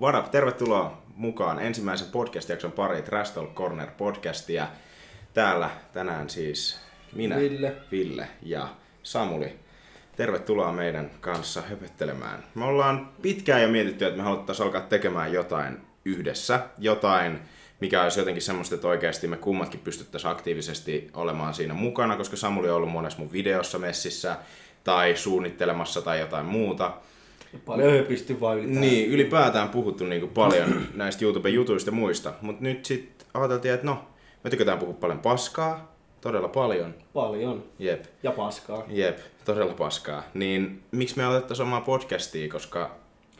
What up? Tervetuloa mukaan ensimmäisen podcast-jakson pari Trash Talk Corner podcastia. Täällä tänään siis minä, Ville. Ville ja Samuli. Tervetuloa meidän kanssa höpöttelemään. Me ollaan pitkään jo mietitty, että me haluttaisiin alkaa tekemään jotain yhdessä. Jotain, mikä olisi jotenkin semmoista, että oikeasti me kummatkin pystyttäisiin aktiivisesti olemaan siinä mukana, koska Samuli on ollut monessa mun videossa messissä tai suunnittelemassa tai jotain muuta. Paljon höpisty vaan ylipäätään. Niin, ylipäätään puhuttu niin paljon näistä YouTube-jutuista ja muista. Mutta nyt sitten ajateltiin, että no, me tykätään puhua paljon paskaa, todella paljon. Paljon. Jep, Ja paskaa. jep, todella paskaa. Niin miksi me aloitettaisiin omaa podcastia, koska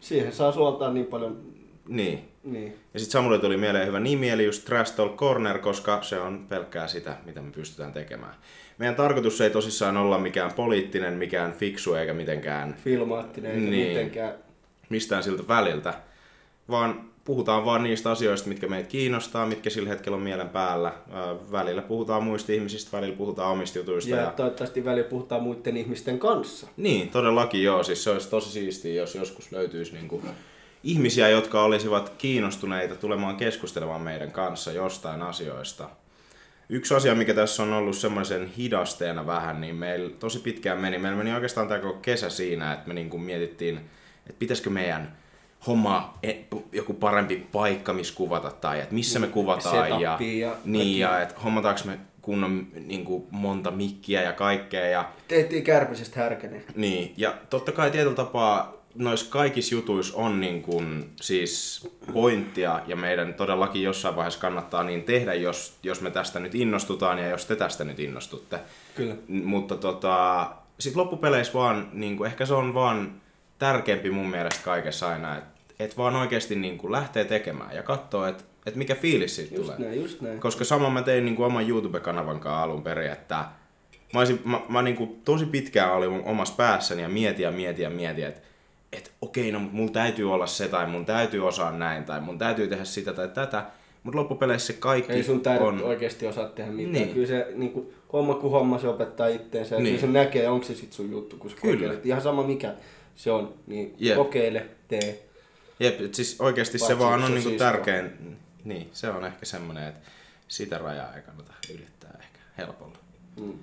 Siihen saa suoltaa niin paljon. niin. Niin. Ja sitten Samulle tuli mieleen hyvä nimi, eli just Trash Talk Corner, koska se on pelkkää sitä, mitä me pystytään tekemään. Meidän tarkoitus ei tosissaan olla mikään poliittinen, mikään fiksu eikä mitenkään Filmaattinen eikä Niin. mitenkään. mistään siltä väliltä, vaan puhutaan vaan niistä asioista, mitkä meitä kiinnostaa, mitkä sillä hetkellä on mielen päällä. Ää, Välillä puhutaan muista ihmisistä, välillä puhutaan omista jutuista. Ja, Ja... toivottavasti välillä puhutaan muiden ihmisten kanssa. Niin, todellakin joo. Siis se olisi tosi siistiä, jos joskus löytyisi niinku ihmisiä, jotka olisivat kiinnostuneita tulemaan keskustelemaan meidän kanssa jostain asioista. Yksi asia, mikä tässä on ollut semmoisen hidasteena vähän, niin meillä tosi pitkään meni. Meillä meni oikeastaan tämä koko kesä siinä, että me niinku mietittiin, että pitäisikö meidän homma e- joku parempi paikka, missä kuvata, tai että missä me kuvataan, ja, ja niin, ja että hommataanko me kunnon niin kuin monta mikkiä ja kaikkea, ja Tehtiin kärpäsestä härkänen. niin, ja totta kai tietyllä tapaa noissa kaikissa jutuissa on niin kuin, siis pointtia ja meidän todellakin jossain vaiheessa kannattaa niin tehdä, jos, jos me tästä nyt innostutaan ja jos te tästä nyt innostutte. Kyllä. N- Mutta tota, sit loppupeleissä vaan, niin kuin, ehkä se on vaan tärkeämpi mun mielestä kaikessa aina, että et vaan oikeasti niin kuin lähtee tekemään ja katsoo, että et mikä fiilis siitä Just tulee. näin, just näin. Koska sama mä tein niin kuin oman YouTube-kanavan kanssa alun perin, että mä, olisin, mä, mä niin kuin tosi pitkään oli mun omassa päässäni ja mietin ja mietin ja mietin, että et, okei, no mulla täytyy olla se tai mun täytyy osaa näin tai mun täytyy tehdä sitä tai tätä. Mutta loppupeleissä se kaikki Ei sun täydy on... oikeasti osaa tehdä mitään. Niin. Niin. Kyllä se niin kuin, homma kuin homma se opettaa itteensä. Ja Niin. kyllä se näkee, onko se sit sun juttu, kun sä Kyllä. kokeilet. Ihan sama mikä se on. Niin Jep. kokeile, tee. Jep, et siis oikeasti se Paitsi vaan on se niinku siis tärkein... Niin, se on ehkä semmoinen, että sitä rajaa ei kannata ylittää ehkä helpolla. Mm.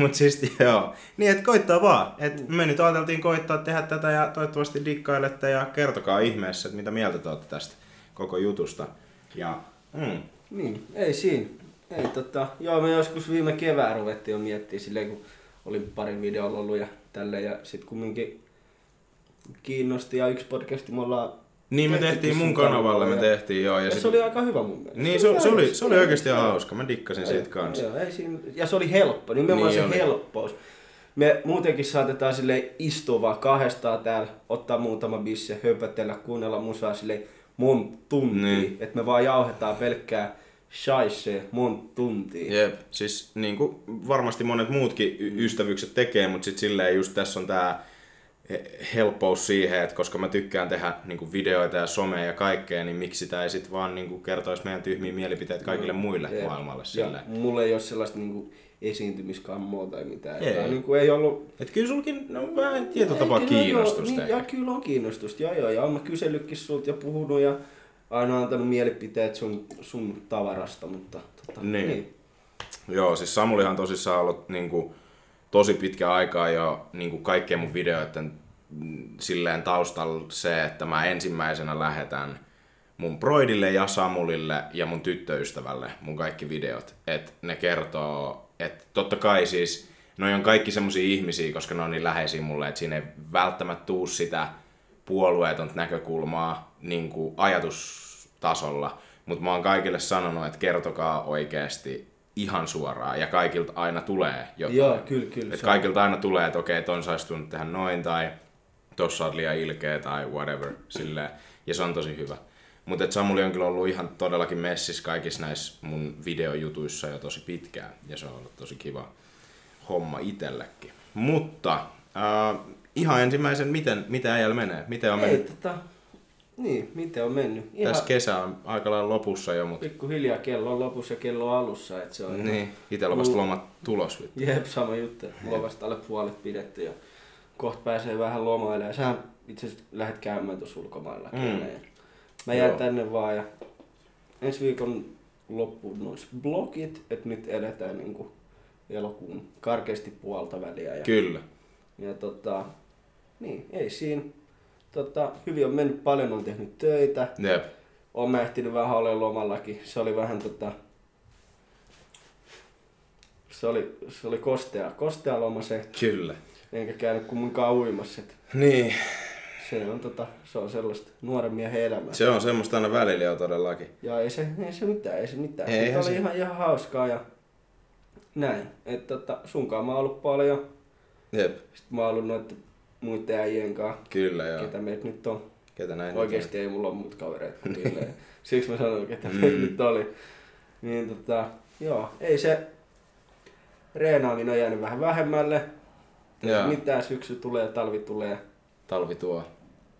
Mut siis joo, niin että koittaa vaan. Et me nyt ajateltiin koittaa tehdä tätä ja toivottavasti dikkailette ja kertokaa ihmeessä, että mitä mieltä te olette tästä koko jutusta. Ja mm, Niin, ei siinä. Ei, tota, joo, me joskus viime kevään ruvettiin jo miettimään silleen, kun oli pari videolla ollut ja tälleen. Ja sit kumminkin kiinnosti ja yksi podcasti me ollaan niin me tehtiin mun kanavalle, me tehtiin joo. Ja, Ja sit, se oli aika hyvä mun mielestä. niin se, se, oli, se oli oikeasti ihan hauska, mä dikkasin siitä kanssa. Joo, ei siinä, ja se oli helppo, nimenomaan Niin niin se oli. helppous. Me muutenkin saatetaan sille istua vaan kahdestaan täällä, ottaa muutama bisse, höpötellä, kuunnella musaa sille monta tuntia. Niin. Että me vaan jauhetaan pelkkää shaisee monta tuntia. Jep, siis niin kuin varmasti monet muutkin ystävykset tekee, mutta sitten silleen just tässä on tää he- helppous siihen, että koska mä tykkään tehdä niin kuin videoita ja somea ja kaikkea, niin miksi sitä ei sit vaan niin kuin kertoisi meidän tyhmiä mielipiteitä kaikille muille Jep. maailmalle Ja silleen. mulla ei ole sellaista niinku esiintymiskammoa tai mitään. Ei. Niinku ei ollut... Et kyllä sulkin no, vähän tietyllä tapaa kiinnostusta. Niin, ja kyllä on kiinnostusta, joo joo. Ja oon mä kysellytkin sulta ja puhunut ja aina antanut mielipiteet sun, sun tavarasta, mutta tota, Niin. niin. Joo, siis Samulihan tosissaan ollut niinku, tosi pitkä aikaa jo niinku kaikkien mun videoiden mm, silleen taustalla se, että mä ensimmäisenä lähetän mun broidille ja Samulille ja mun tyttöystävälle mun kaikki videot. Et ne kertoo, että totta kai siis noi on kaikki semmosia ihmisiä, koska ne on niin läheisiä mulle, että siinä ei välttämättä tuu sitä puolueetonta näkökulmaa niin ajatustasolla. Mutta mä oon kaikille sanonut, että kertokaa oikeasti ihan suoraan ja kaikilta aina tulee jotain. Joo, kyllä, kyllä. Et kaikilta aina tulee, että okei, ton sais tunnut tehdä noin tai tossa oot liian ilkeä tai whatever. Silleen. Ja se on tosi hyvä. Mutta Samuli on kyllä ollut ihan todellakin messissä kaikissa näissä mun videojutuissa jo tosi pitkään. Ja se on ollut tosi kiva homma itsellekin. Mutta äh, ihan ensimmäisen, miten, miten äijällä menee? Miten on Ei, mennyt? tota, niin, miten on mennyt? Ihan Tässä kesä on aika lailla lopussa jo, mutta pikkuhiljaa kello on lopussa ja kello on alussa, että se on niin, itsellä on vasta lomat tulos. vittu. Jep, sama juttu. Mulla on vasta alle puolet pidetty ja kohta pääsee vähän lomailemaan. Sehän itse asiassa lähdet käymään tuossa ulkomailla. Mm. Mä jään Joo. tänne vaan ja ensi viikon loppuun nois blogit, että nyt eletään niinku elokuun karkeasti puolta väliä. Ja, Kyllä. ja tota, niin, ei siinä. Tota, hyvin on mennyt paljon, on tehnyt töitä. Jep. Mä ehtinyt vähän olemaan lomallakin. Se oli vähän tota... Se oli, se oli kostea, kostea loma se, Kyllä. Enkä käynyt kumminkaan uimassa. Niin, se on tota, se on sellaista nuoren miehen elämää. se on semmoista aina välillä jo todellakin. Ja ei se, ei se mitään, ei se mitään. Eihän Siitä oli se- ihan, ihan hauskaa ja näin. Et tota, sunkaan mä oon ollut paljon. Jep, Sitten mä oon ollut noitten muiden äijien kanssa, kyllä joo. ketä meitä nyt on. Ketä näin Oikeesti ei mulla ole muut kavereita kuin. Siksi mä sanoin, ketä Mm. meitä nyt oli. Niin tota, joo, ei se reenaaminen on jäänyt vähän vähemmälle. Joo. Mitään syksy tulee, talvi tulee Talvi tuo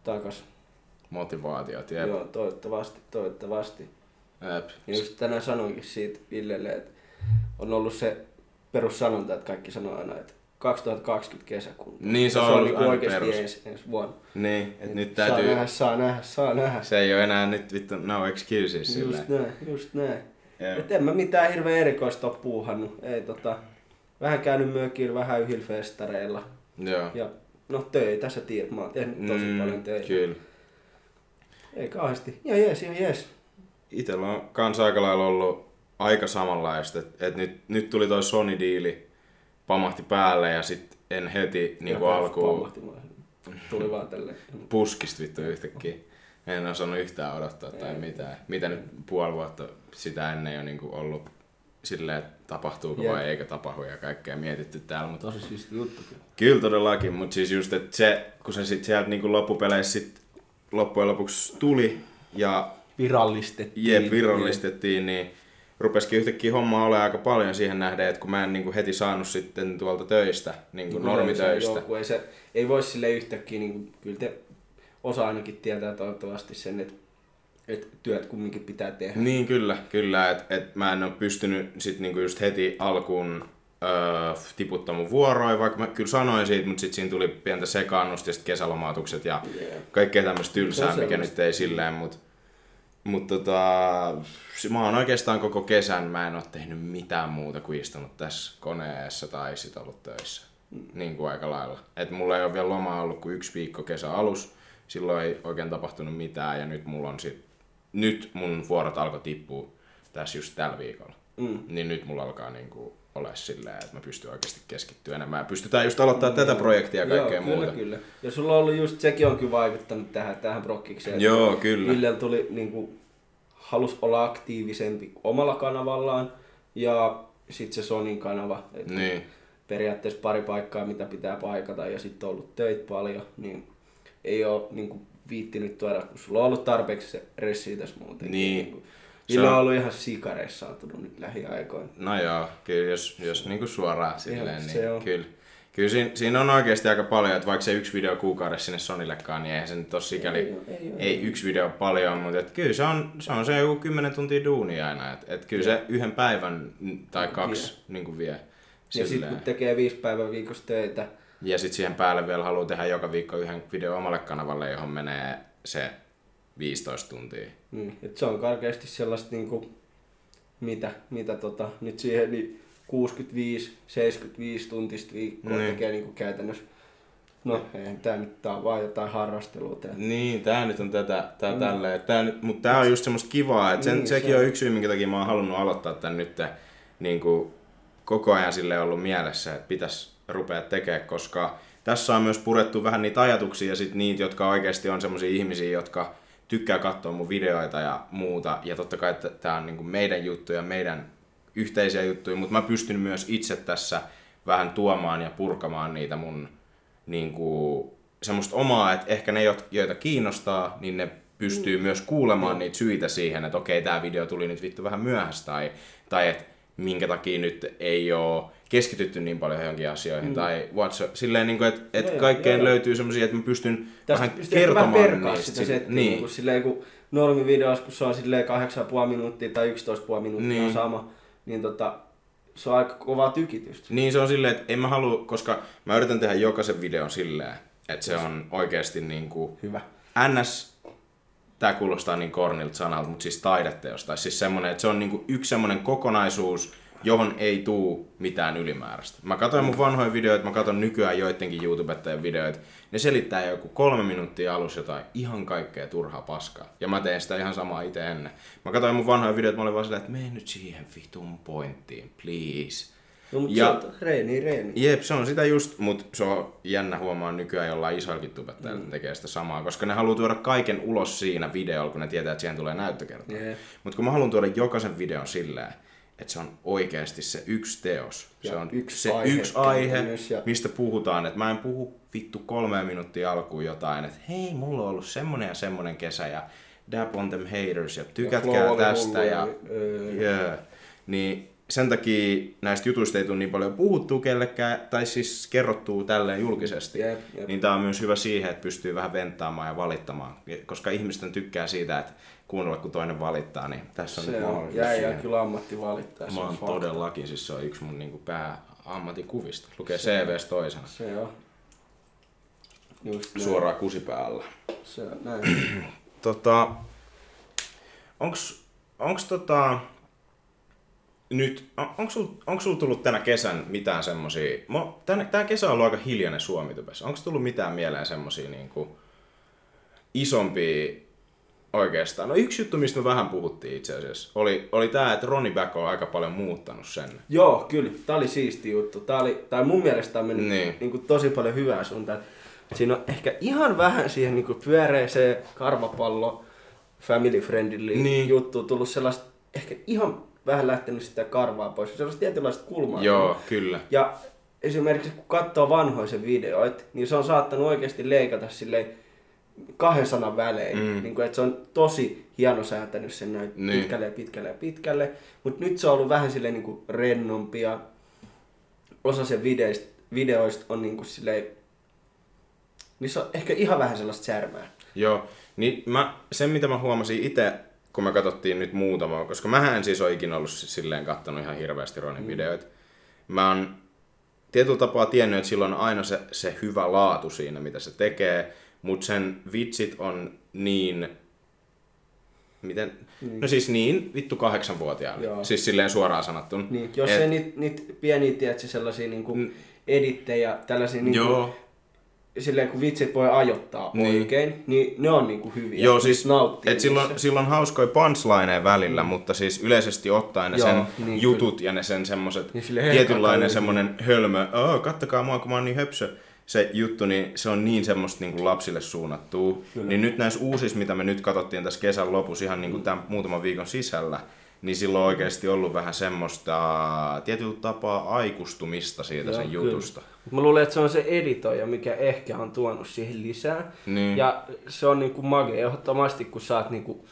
takas. motivaatiot. Jep. Joo, toivottavasti, toivottavasti. Jep. Ja just tänään sanoinkin siitä Villelle, että on ollut se perussanonta, että kaikki sanoo aina, että 2020 kesäkuun. Niin, se Ja on se on ollut niinku oikeasti perus. ensi, ensi vuonna. Niin, et nyt Saa täytyy... nähdä, saa nähdä, saa nähdä. Se ei ole enää nyt vittu no excuses sillä. Just näin, just näin. Jep. Et en mä mitään hirveän erikoista ole puuhannut. Ei tota, vähän käynyt mökillä, vähän yhdillä festareilla. Joo. Ja no töitä, sä tiedät, mä oon tehnyt tosi Mm, paljon töitä. Kyllä. Ei kauheasti. Ja jees, ja jees. Itellä on kans aika lailla ollut aika samanlaista, että et nyt, nyt tuli toi Sony-diili, pamahti päälle ja sit en heti niinku Ja alkuun pamahti. Tuli vaan tälleen. puskista vittu yhtäkkiä. En osannut yhtään odottaa tai mitään. Mitä nyt puoli vuotta sitä ennen jo niinku ollut silleen, että tapahtuuko Jep. vai eikö tapahdu ja kaikkea mietitty täällä. Mutta Tosi siisti juttu kyllä. Kyllä todellakin, mutta siis just, että se, kun se sitten sieltä niinku loppupeleissä sit loppujen lopuksi tuli ja Virallistettiin. jep, virallistettiin, niin rupesikin yhtäkkiä homma olemaan aika paljon siihen nähden, että kun mä en niinku heti saanut sitten tuolta töistä, niinku Niin, normitöistä. Joo, kun ei, se, ei voi sille yhtäkkiä, niin kuin, kyllä te osa ainakin tietää toivottavasti sen, että, että työt kumminkin pitää tehdä. Niin kyllä, kyllä, että et mä en ole pystynyt sit niinku just heti alkuun öö, tiputtaa mun vuoroja, vaikka mä kyllä sanoin siitä, mutta sitten siinä tuli pientä sekaannusta ja sit kesälomautukset ja Yeah. kaikkea tämmöistä tylsää, mikä nyt ei silleen, mutta mut tota, mä oon oikeastaan koko kesän, mä en oo tehnyt mitään muuta kuin istunut tässä koneessa tai sit ollut töissä. Mm. Niin kuin aika lailla. Et mulla ei ole vielä lomaa ollut kuin yksi viikko kesä alus. Silloin ei oikein tapahtunut mitään ja nyt mulla on sit, nyt mun vuorot alkoi tippua tässä just tällä viikolla. Mm. Niin nyt mulla alkaa niinku ole silleen, että mä pystyn oikeasti keskittyä enemmän. Pystytään just aloittaa tätä projektia ja kaikkea Joo, kyllä, muuta. kyllä. Ja sulla on ollut just, sekin on kyllä vaikuttanut tähän, tähän brokkikseen. Joo, kyllä. Villellä tuli niin kuin, halus olla aktiivisempi omalla kanavallaan ja sitten se Sonin kanava. Et kun Niin. Periaatteessa pari paikkaa, mitä pitää paikata ja sitten on ollut töitä paljon, niin ei ole niin kuin, viittinyt tuoda, kun sulla on ollut tarpeeksi se ressiä tässä muuten. Niin. Se Ville on on- ollut ihan sikaressaantunut nyt lähiaikoina. No joo, kyllä jos, jos niinku suoraan silleen, niin on. kyllä. Kyllä siinä, siinä, on oikeasti aika paljon, että vaikka se yksi video kuukaudessa sinne Sonillekaan, niin eihän se nyt ole sikäli, Ei ei, ei ei, ei yksi video paljon, mutta et kyllä se on, se on se joku 10 tuntia duunia aina, että et kyllä se yhden päivän tai kaksi niin kuin vie. Ja sitten silleen. kun tekee viisi päivää viikossa töitä, Ja sitten siihen päälle vielä haluaa tehdä joka viikko yhden video omalle kanavalle, johon menee se 15 tuntia. Niin, et se on karkeasti sellaista niinku, mitä, mitä tota, nyt siihen niin 65-75 tuntista viikkoa Niin. tekee niinku käytännössä. No, eihän tää nyt tää on vaan jotain harrastelua tää. Niin, tää nyt on tätä, tää mm. tälleen. Tää nyt, mutta tää on just semmoista kivaa, että sen, Niin, se sekin on. on yksi syy, minkä takia mä oon halunnut aloittaa tän nyt niin kuin koko ajan sille ollut mielessä, että pitäisi rupea tekemään, koska tässä on myös purettu vähän niitä ajatuksia ja sit niitä, jotka oikeasti on semmoisia ihmisiä, jotka tykkää katsoa mun videoita ja muuta. Ja totta kai että tää on niin kuin meidän juttuja, meidän yhteisiä juttuja, mutta mä pystyn myös itse tässä vähän tuomaan ja purkamaan niitä mun niin kuin, semmoista omaa, että ehkä ne, joita kiinnostaa, niin ne pystyy mm. myös kuulemaan niitä syitä siihen, että okei, tämä video tuli nyt vittu vähän myöhässä, tai, tai että minkä takia nyt ei ole keskitytty niin paljon johonkin asioihin, mm. tai what's silleen, niin kuin, että, että Joo, kaikkeen joo, löytyy semmoisia, että mä pystyn Tästä vähän vähän kertomaan perkaa niistä. sitä settiä, niin. niin. kun silleen kun normivideossa, kun se on silleen 8,5 minuuttia tai 11,5 minuuttia Niin. on sama, niin tota, se on aika kovaa tykitystä. Niin se on silleen, että en mä halua, koska mä yritän tehdä jokaisen videon silleen, Että se on oikeasti niinku, Hyvä. ns, tää kuulostaa niin kornilta sanalta, mutta siis taideteos, tai siis semmonen, että se on niinku yksi semmonen kokonaisuus, johon ei tuu mitään ylimääräistä. Mä katsoin mun vanhoja videoita, mä katson nykyään joidenkin YouTubettajien videoita, ne selittää joku kolme minuuttia alussa jotain ihan kaikkea turhaa paskaa. Ja mä teen sitä ihan samaa itse ennen. Mä katsoin mun vanhoja videoita, mä olin vaan silleen, että mene nyt siihen vitun pointtiin, please. No, mutta Ja- se on reeni, reeni. Jep, se on sitä just, mutta se on jännä huomaa nykyään jollain isoillakin tubettajilla mm. tekee sitä samaa, koska ne haluaa tuoda kaiken ulos siinä videolla, kun ne tietää, että siihen tulee näyttökerta. Jep. Mutta kun mä haluan tuoda jokaisen videon silleen, että se on oikeasti se yksi teos. Ja se on yksi se aihe yksi aihe, ja- mistä puhutaan. Että mä en puhu vittu kolme minuuttia alkuun jotain, että hei, mulla on ollut semmonen ja semmonen kesä ja dab on them haters ja tykätkää oli tästä hullu ja, ja- yeah. Niin sen takia näistä jutuista ei tule niin paljon puhuttua kellekään, tai siis kerrottua tälleen julkisesti. Jep, jep. Niin tää on myös hyvä siihen, että pystyy vähän venttaamaan ja valittamaan. Koska ihmisten tykkää siitä, että kuunnella kun toinen valittaa, niin tässä on nyt Se on, jäi ja kyllä ammatti valittaa. se Mä on oon todellakin, siis se on yksi mun niinku pääammatikuvista. Lukee CVs toisena. Se on. Just näin. Suoraan kusipäällä. Se on näin. Tota, onks, onks tota, nyt, on- onks sul, tullut tänä kesän mitään semmosia, mä, tänä, tää kesä on ollut aika hiljainen Suomitubessa. Onks tullut mitään mieleen semmosia niinku isompia oikeastaan? No yksi juttu, mistä me vähän puhuttiin itse asiassa, oli, oli tää, että Ronnie Back on aika paljon muuttanut sen. Joo, kyllä. Tää oli siisti juttu. Tää oli, tai mun mielestä on mennyt Niin. niin. Kuin tosi paljon hyvää suuntaan. Siinä on ehkä ihan vähän siihen niin kuin pyöreeseen karvapallo family friendly Niin. juttuun tullut sellaista, ehkä ihan vähän lähtenyt sitä karvaa pois. Sellaista tietynlaista kulmaa. Joo, kyllä. Ja esimerkiksi kun katsoo vanhoisen videoit, niin se on saattanut oikeasti leikata silleen kahden sanan välein. Mm. Mm. Niin kuin, että se on tosi hieno säätänyt sen näin Niin. pitkälle ja pitkälle ja pitkälle. Mutta nyt se on ollut vähän silleen niin kuin rennompi ja osa sen videoista, videoista on niin kuin silleen, niissä on ehkä ihan vähän sellaista särmää. Joo, niin mä, sen mitä mä huomasin itse, kun me katsottiin nyt muutama, koska mä en siis ole ikinä ollut si- silleen kattonut ihan hirveästi Ronin videoita. Mä oon tietyllä tapaa tiennyt, että sillä on aina se, se hyvä laatu siinä, mitä se tekee, mutta sen vitsit on niin, miten, no siis niin vittu kahdeksanvuotiaana, Joo. siis silleen suoraan sanottuna. Niin, jos Et- ei niitä niit pieniä, tiedätkö, sellaisia niin kuin Mm. edittejä, tällaisia niin kuin, Joo, silleen kun vitsit voi ajoittaa Niin. niin. oikein, niin ne on niinku hyviä. Joo, Niistä siis nauttii et silloin, silloin hauskoja punchlineja välillä, mutta siis yleisesti ottaen ne Joo, sen niin jutut ja ne sen semmoset Niin tietynlainen semmonen hölmö, oh, kattakaa mua kun mä oon niin höpsö, se juttu, niin se on niin semmoista niin kuin lapsille suunnattua. Niin nyt näissä uusissa, mitä me nyt katsottiin tässä kesän lopussa ihan niin kuin tämän muutaman viikon sisällä, niin silloin on oikeasti ollut vähän semmoista tietyllä tapaa aikustumista siitä Joo, sen kyllä. jutusta. Mut Mä luulen, että se on se editoija, mikä ehkä on tuonut siihen lisää. Niin. Ja se on niinku mage ehdottomasti, kun sä oot niinku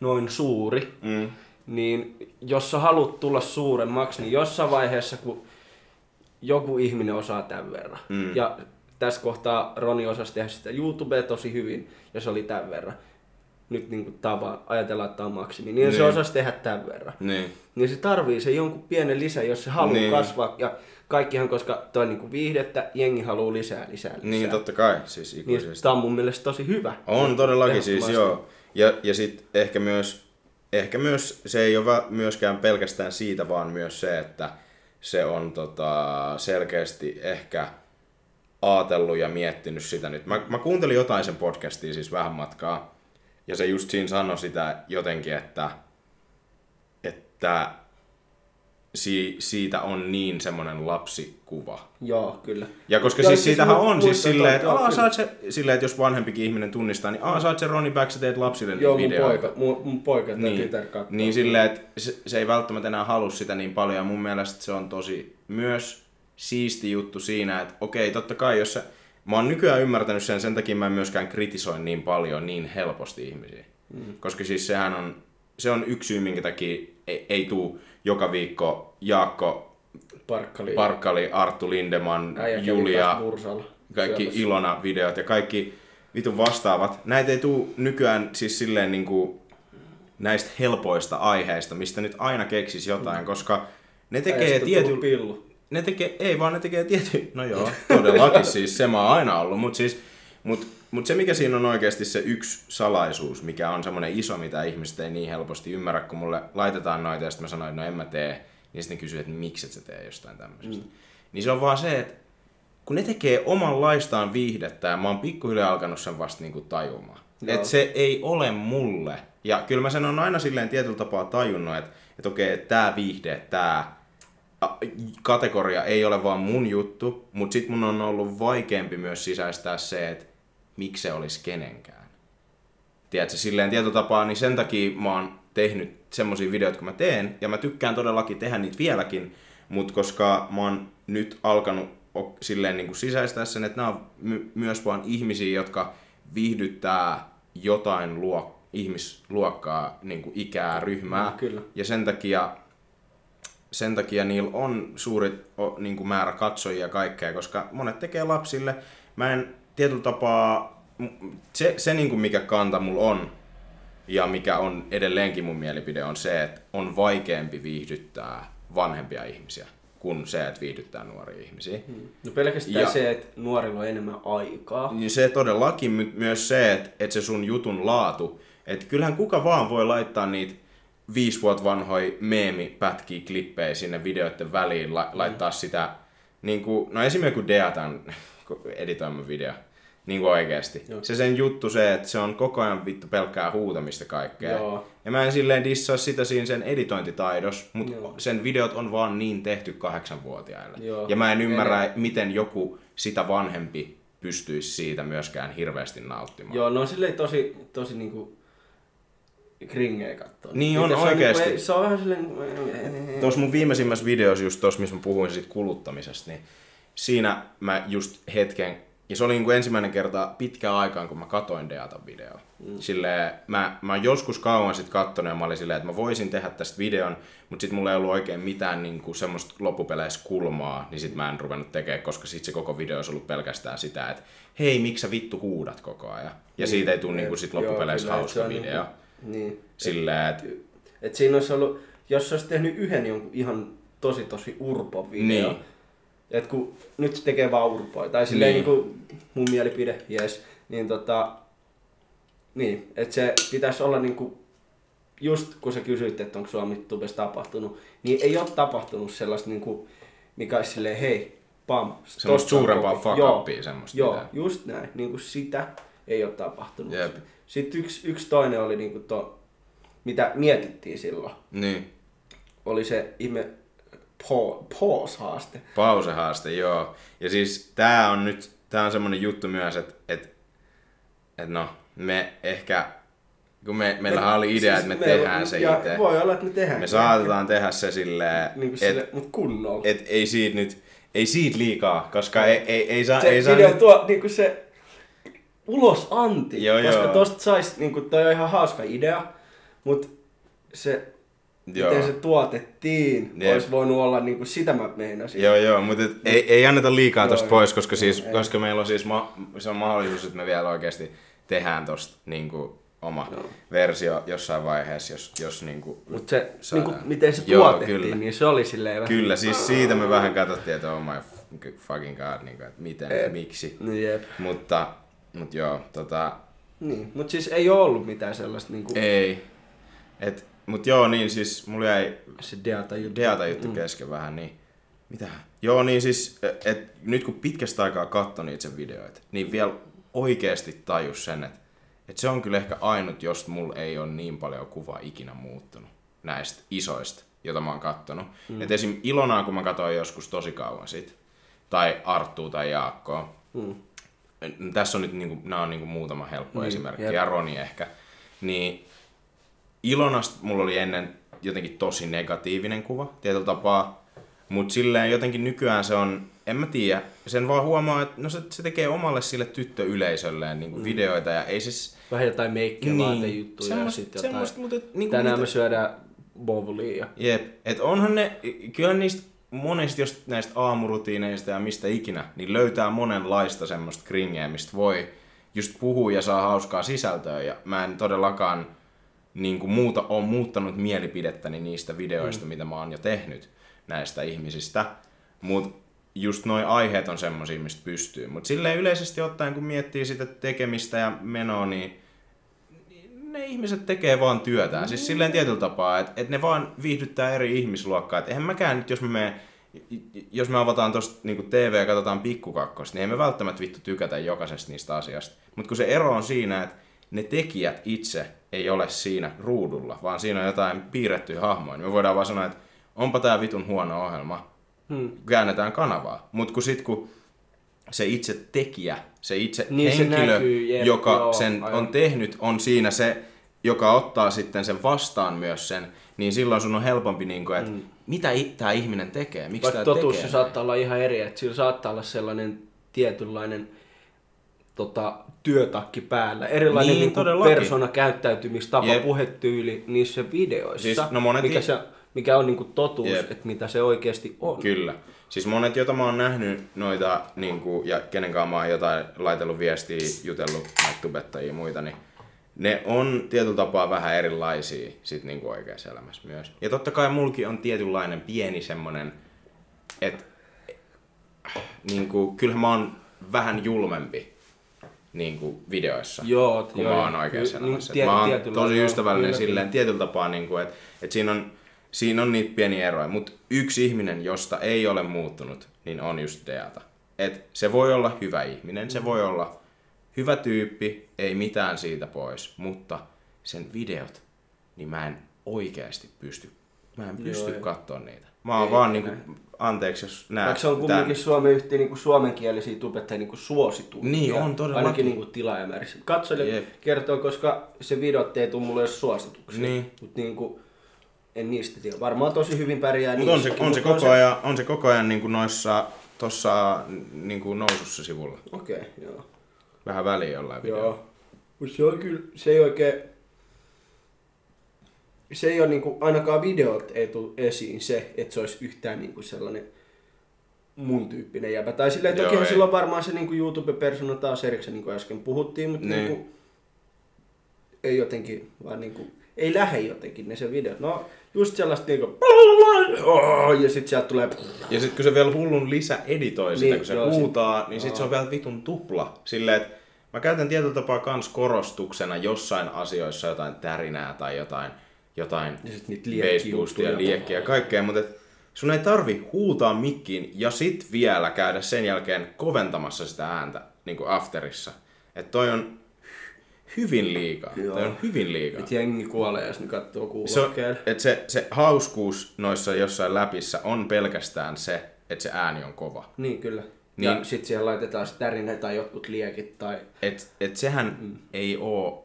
noin suuri. Mm. Niin jos sä haluat tulla suuremmaksi, niin jossain vaiheessa, kun joku ihminen osaa tämän verran. Mm. Ja tässä kohtaa Roni osasi tehdä sitä YouTubea tosi hyvin, ja se oli tämän verran. Nyt niin kuin tava, ajatellaan, että tämä on maksimi. Niin, niin. se Niin. osasi tehdä tämän verran. Niin. Niin se tarvii se jonkun pienen lisä, jos se haluaa Niin. niin. kasvaa. Ja kaikkihan, koska toi niinku viihdettä, jengi haluaa lisää, lisää, lisää. Niin, totta kai, siis Niin tämä on mun mielestä tosi hyvä. On todellakin siis, joo. Ja, ja sitten ehkä myös, ehkä myös, se ei ole myöskään pelkästään siitä, vaan myös se, että se on tota, selkeästi ehkä ajatellut ja miettinyt sitä nyt. Mä, mä kuuntelin jotain sen podcastia siis vähän matkaa, ja se just siinä sanoi sitä jotenkin, että, että si, siitä on niin semmoinen lapsikuva. Joo, kyllä. Ja koska Joo, siis siis siitähän on siis silleen, että aa, saat se, silleen, että jos vanhempikin ihminen tunnistaa, niin aa, saat se Ronnie Back, sä teet lapsille Joo, mun poika, mun, mun poika Niin, tytär katsoo. niin silleen, että se, se, ei välttämättä enää halua sitä niin paljon, ja mun mielestä se on tosi myös siisti juttu siinä, että okei, totta kai, jos se, mä oon nykyään ymmärtänyt sen, sen takia mä en myöskään kritisoi niin paljon niin helposti ihmisiä. Mm. Koska siis sehän on, se on yksi syy, minkä takia ei, ei tuu joka viikko Jaakko Parkkali. Parkkali, Arttu Lindeman, Äijä Julia, kaikki syömässä. Ilona-videot ja kaikki vitun vastaavat. Näitä ei tuu nykyään siis silleen niinku näistä helpoista aiheista, mistä nyt aina keksis jotain, koska ne tekee tullut pillu. ne tekee, ei vaan ne tekee tietty, no joo, todellakin siis, se mä oon aina ollut, mutta siis, mut, mut se mikä siinä on oikeasti se yksi salaisuus, mikä on semmoinen iso, mitä ihmiset ei niin helposti ymmärrä, kun mulle laitetaan noita ja sitten mä sanoin, että no en mä tee, niin sitten kysyy, että miksi et sä tee jostain tämmöisestä. Mm. Niin se on vaan se, että kun ne tekee omanlaistaan viihdettä ja mä oon pikkuhiljaa alkanut sen vasta niinku tajumaan. Että se ei ole mulle. Ja kyllä mä sen on aina silleen tietyllä tapaa tajunnut, että, että okei, että tää viihde, tää kategoria ei ole vaan mun juttu, mutta sit mun on ollut vaikeampi myös sisäistää se, että miksi se olisi kenenkään. Tiedätkö, silleen tietyllä tapaa, niin sen takia mä oon tehnyt semmosia videoita, kun mä teen, ja mä tykkään todellakin tehdä niitä vieläkin, mutta koska mä oon nyt alkanut silleen niin kuin sisäistää sen, että nämä on my- myös vaan ihmisiä, jotka viihdyttää jotain luok- ihmisluokkaa, niin kuin ikää, ryhmää. Mm, kyllä. Ja sen takia, sen takia niillä on suuri niin kuin määrä katsojia ja kaikkea, koska monet tekee lapsille. Mä en tietyllä tapaa, se, se niin kuin mikä kanta mulla on, ja mikä on edelleenkin mun mielipide, on se, että on vaikeampi viihdyttää vanhempia ihmisiä kuin se, että viihdyttää nuoria ihmisiä. Hmm. No pelkästään ja, se, että nuorilla on enemmän aikaa. Niin se todellakin myös se, että, että se sun jutun laatu, että kyllähän kuka vaan voi laittaa niitä viisi vuotta vanhoja meemipätkiä, klippejä sinne videoiden väliin, la- laittaa hmm. sitä, niin kuin, no esimerkiksi kun Deatan editoima video, niin kuin oikeasti. Joo. Se sen juttu se, että se on koko ajan vittu pelkkää huutamista kaikkea. Joo. Ja mä en silleen dissaa sitä siinä sen editointitaidos, mutta Joo. sen videot on vaan niin tehty kahdeksanvuotiaille. Joo. Ja mä en ymmärrä, Eli... miten joku sitä vanhempi pystyisi siitä myöskään hirveästi nauttimaan. Joo, no silleen tosi, tosi niinku kringejä katsoa. Niin on oikeasti. On, niinku, se on vähän silleen... Tuossa mun viimeisimmässä videossa, just tuossa, missä mä puhuin siitä kuluttamisesta, niin siinä mä just hetken ja se oli niin kuin ensimmäinen kerta pitkään aikaan, kun mä katoin Deatan video. Mm. Silleen, mä, mä joskus kauan sitten kattonut ja mä olin silleen, että mä voisin tehdä tästä videon, mutta sitten mulla ei ollut oikein mitään niin kuin semmoista loppupeleissä kulmaa, niin sitten mä en ruvennut tekemään, koska sitten se koko video olisi ollut pelkästään sitä, että hei, miksi sä vittu huudat koko ajan? Ja niin, siitä ei tule niin kuin sit loppupeleissä joo, hauska video. Niin, kuin, niin. Silleen, että... Et, et siinä olisi ollut, jos olisi tehnyt yhden jonkun ihan tosi tosi urpo video, niin että kun nyt se tekee vaan urpoja, tai silleen niin. niin kuin mun mielipide, jes, niin tota, niin, että se pitäisi olla niin kuin, just kun sä kysyit, että onko Suomi tubessa tapahtunut, niin ei ole tapahtunut sellaista niin kuin, mikä olisi silleen, hei, pam. Semmoista suurempaa fuck semmoista. Joo, mitään. just näin, niin kuin sitä ei ole tapahtunut. Jep. Sitten yksi, yksi toinen oli niin kuin to, mitä mietittiin silloin. Niin. Oli se ihme pause-haaste. Pause-haaste, joo. Ja siis tää on nyt, tää on semmonen juttu myös, että et, et no, me ehkä, kun me, meillähän me, oli idea, siis että me, me tehdään se itse. Voi olla, että me tehdään. Me saatetaan tehdä se silleen, niin kuin sille, mut kunnolla. Et ei siitä nyt, ei siitä liikaa, koska ei, ei, ei saa... Se ei saa video nyt... tuo niinku se ulos anti, joo, koska joo. tosta sais, niinku, toi on ihan hauska idea, mut se Joo. miten se tuotettiin, Jep. olisi voinut olla niin kuin sitä mä meinasin. Joo, joo, mutta et, ei, ei anneta liikaa tosta pois, koska, siis, ei. koska meillä on siis ma- se on mahdollisuus, että me vielä oikeasti tehdään tosta niin kuin, oma joo. versio jossain vaiheessa, jos, jos niin kuin, Mut se, niin kuin, miten se joo, tuotettiin, kyllä. niin se oli silleen vähän... Kyllä, siis siitä me vähän katsottiin, että oh my fucking god, niin kuin, että miten, Eep. miksi. Jep. Mutta, mutta joo, tota... Niin, mutta siis ei ole ollut mitään sellaista niin kuin... Ei. Et, Mut joo, niin siis mulla jäi se Deata juttu, Deata juttu mm. kesken vähän, niin mitä? Joo, niin siis, et, et, nyt kun pitkästä aikaa katsoi niitä sen videoita, niin vielä oikeasti tajus sen, että et se on kyllä ehkä ainut, jos mulla ei ole niin paljon kuvaa ikinä muuttunut näistä isoista, jota mä oon kattonut. Mm. Et esim. Ilonaa, kun mä katsoin joskus tosi kauan sit, tai Arttua tai Jaakkoa, mm. tässä on nyt niinku, nämä on niinku muutama helppo mm, esimerkki, jep. ja Roni ehkä, niin Ilonasta mulla oli ennen jotenkin tosi negatiivinen kuva tietyllä tapaa, mutta silleen jotenkin nykyään se on, en mä tiedä, sen vaan huomaa, että no se, se tekee omalle sille tyttöyleisölleen niin mm. videoita ja ei siis... Vähän jotain meikkiä, niin, vaatejuttuja semmoista, ja sitten jotain. Mutta, niin Tänään mitä... me syödään bowlia. Jep, et onhan ne, kyllä niistä monesti jos näistä aamurutiineista ja mistä ikinä, niin löytää monenlaista semmoista kringeä, mistä voi just puhua ja saa hauskaa sisältöä ja mä en todellakaan niin kuin muuta, on muuttanut mielipidettäni niistä videoista, mm. mitä mä oon jo tehnyt näistä ihmisistä. Mutta just noin aiheet on semmosia, mistä pystyy. Mutta silleen yleisesti ottaen, kun miettii sitä tekemistä ja menoa, niin ne ihmiset tekee vaan työtään. Siis silleen tietyllä tapaa, että et ne vaan viihdyttää eri ihmisluokkaa. Et eihän mäkään nyt, jos me menen jos me avataan tuosta niin TV ja katsotaan pikkukakkosta, niin ei me välttämättä vittu tykätä jokaisesta niistä asiasta. Mutta kun se ero on siinä, että ne tekijät itse ei ole siinä ruudulla, vaan siinä on jotain piirrettyjä hahmoja, me voidaan vaan sanoa, että onpa tää vitun huono ohjelma, hmm. käännetään kanavaa. Mutta kun sit kun se itse tekijä, se itse niin henkilö, se näkyy, jep, joka joo, sen aivan. on tehnyt, on siinä se, joka ottaa sitten sen vastaan myös sen, niin silloin sun on helpompi, niin kuin, että mm. mitä tämä ihminen tekee, miksi tämä totuus tekee. se saattaa olla ihan eri, että sillä saattaa olla sellainen tietynlainen tota, työtakki päällä. Erilainen niin, niin persona käyttäytymistapa, Jep. puhetyyli niissä videoissa, siis, no monet mikä, se, mikä on niin kuin totuus, Jep. että mitä se oikeasti on. Kyllä. Siis monet, joita mä oon nähnyt noita, niin kuin, ja kenen kanssa mä oon jotain laitellut viestiä, jutellut näitä tubettajia ja muita, niin ne on tietyllä tapaa vähän erilaisia sit niin kuin oikeassa elämässä myös. Ja totta kai mulki on tietynlainen pieni semmonen, että niin kuin, kyllähän mä oon vähän julmempi niin kuin videoissa, joo, kun joo, mä oon oikeassa niin, elämässä. Tiet, mä oon tosi ystävällinen joo, silleen tietyllä tapaa, niin kuin, että, että siinä on siinä on niitä pieniä eroja, mutta yksi ihminen, josta ei ole muuttunut, niin on just Deata. Et se voi olla hyvä ihminen, se voi olla hyvä tyyppi, ei mitään siitä pois, mutta sen videot, niin mä en oikeasti pysty, mä en pysty Joo, katsoa niitä. Mä oon ei, vaan niinku, anteeksi jos nää... Vaikka se on kumminkin tämän... Suomen yhteen niinku suomenkielisiä tubettajia niinku suosituja. Niin on todella. Ainakin niinku tilaajamäärissä. Katsojille kertoo, koska se videot ei tule mulle edes suosituksia. Niin. Mut niinku, en niistä tiedä. Varmaan tosi hyvin pärjää Mutta on se, on, se koko se... ajan, on se koko ajan niin kuin noissa tuossa niin kuin nousussa sivulla. Okei, okay, joo. Vähän väliä jollain videolla. Joo. Mutta se on kyllä, se ei oikein, se ei ole niinku, ainakaan videot ei tule esiin se, että se olisi yhtään niinku sellainen mun tyyppinen jäbä. Tai silleen, toki on silloin varmaan se niinku YouTube-persona taas erikseen, niin kuin äsken puhuttiin, mutta niin. niinku, ei jotenkin, vaan niinku, ei lähde jotenkin ne se videot. No, just sellaista niinku, ja sit sieltä tulee... Ja sit kun se vielä hullun lisä editoi sitä, niin, kun se joo, huutaa, sit, niin sit se on vielä vitun tupla. Silleen, että mä käytän tietyllä tapaa kans korostuksena jossain asioissa jotain tärinää tai jotain, jotain Facebookia, liekkiä ja kaikkea, mutta et sun ei tarvi huutaa mikkiin ja sit vielä käydä sen jälkeen koventamassa sitä ääntä niin kuin afterissa. Että toi on hyvin liikaa. Joo. Toi on hyvin liikaa. Et jengi kuolee, jos ne katsoo kuulokkeelle. Se, et se, se hauskuus noissa jossain läpissä on pelkästään se, että se ääni on kova. Niin, kyllä. Niin, ja sit siihen laitetaan tärinä tai jotkut liekit tai... Et, et sehän mm. ei oo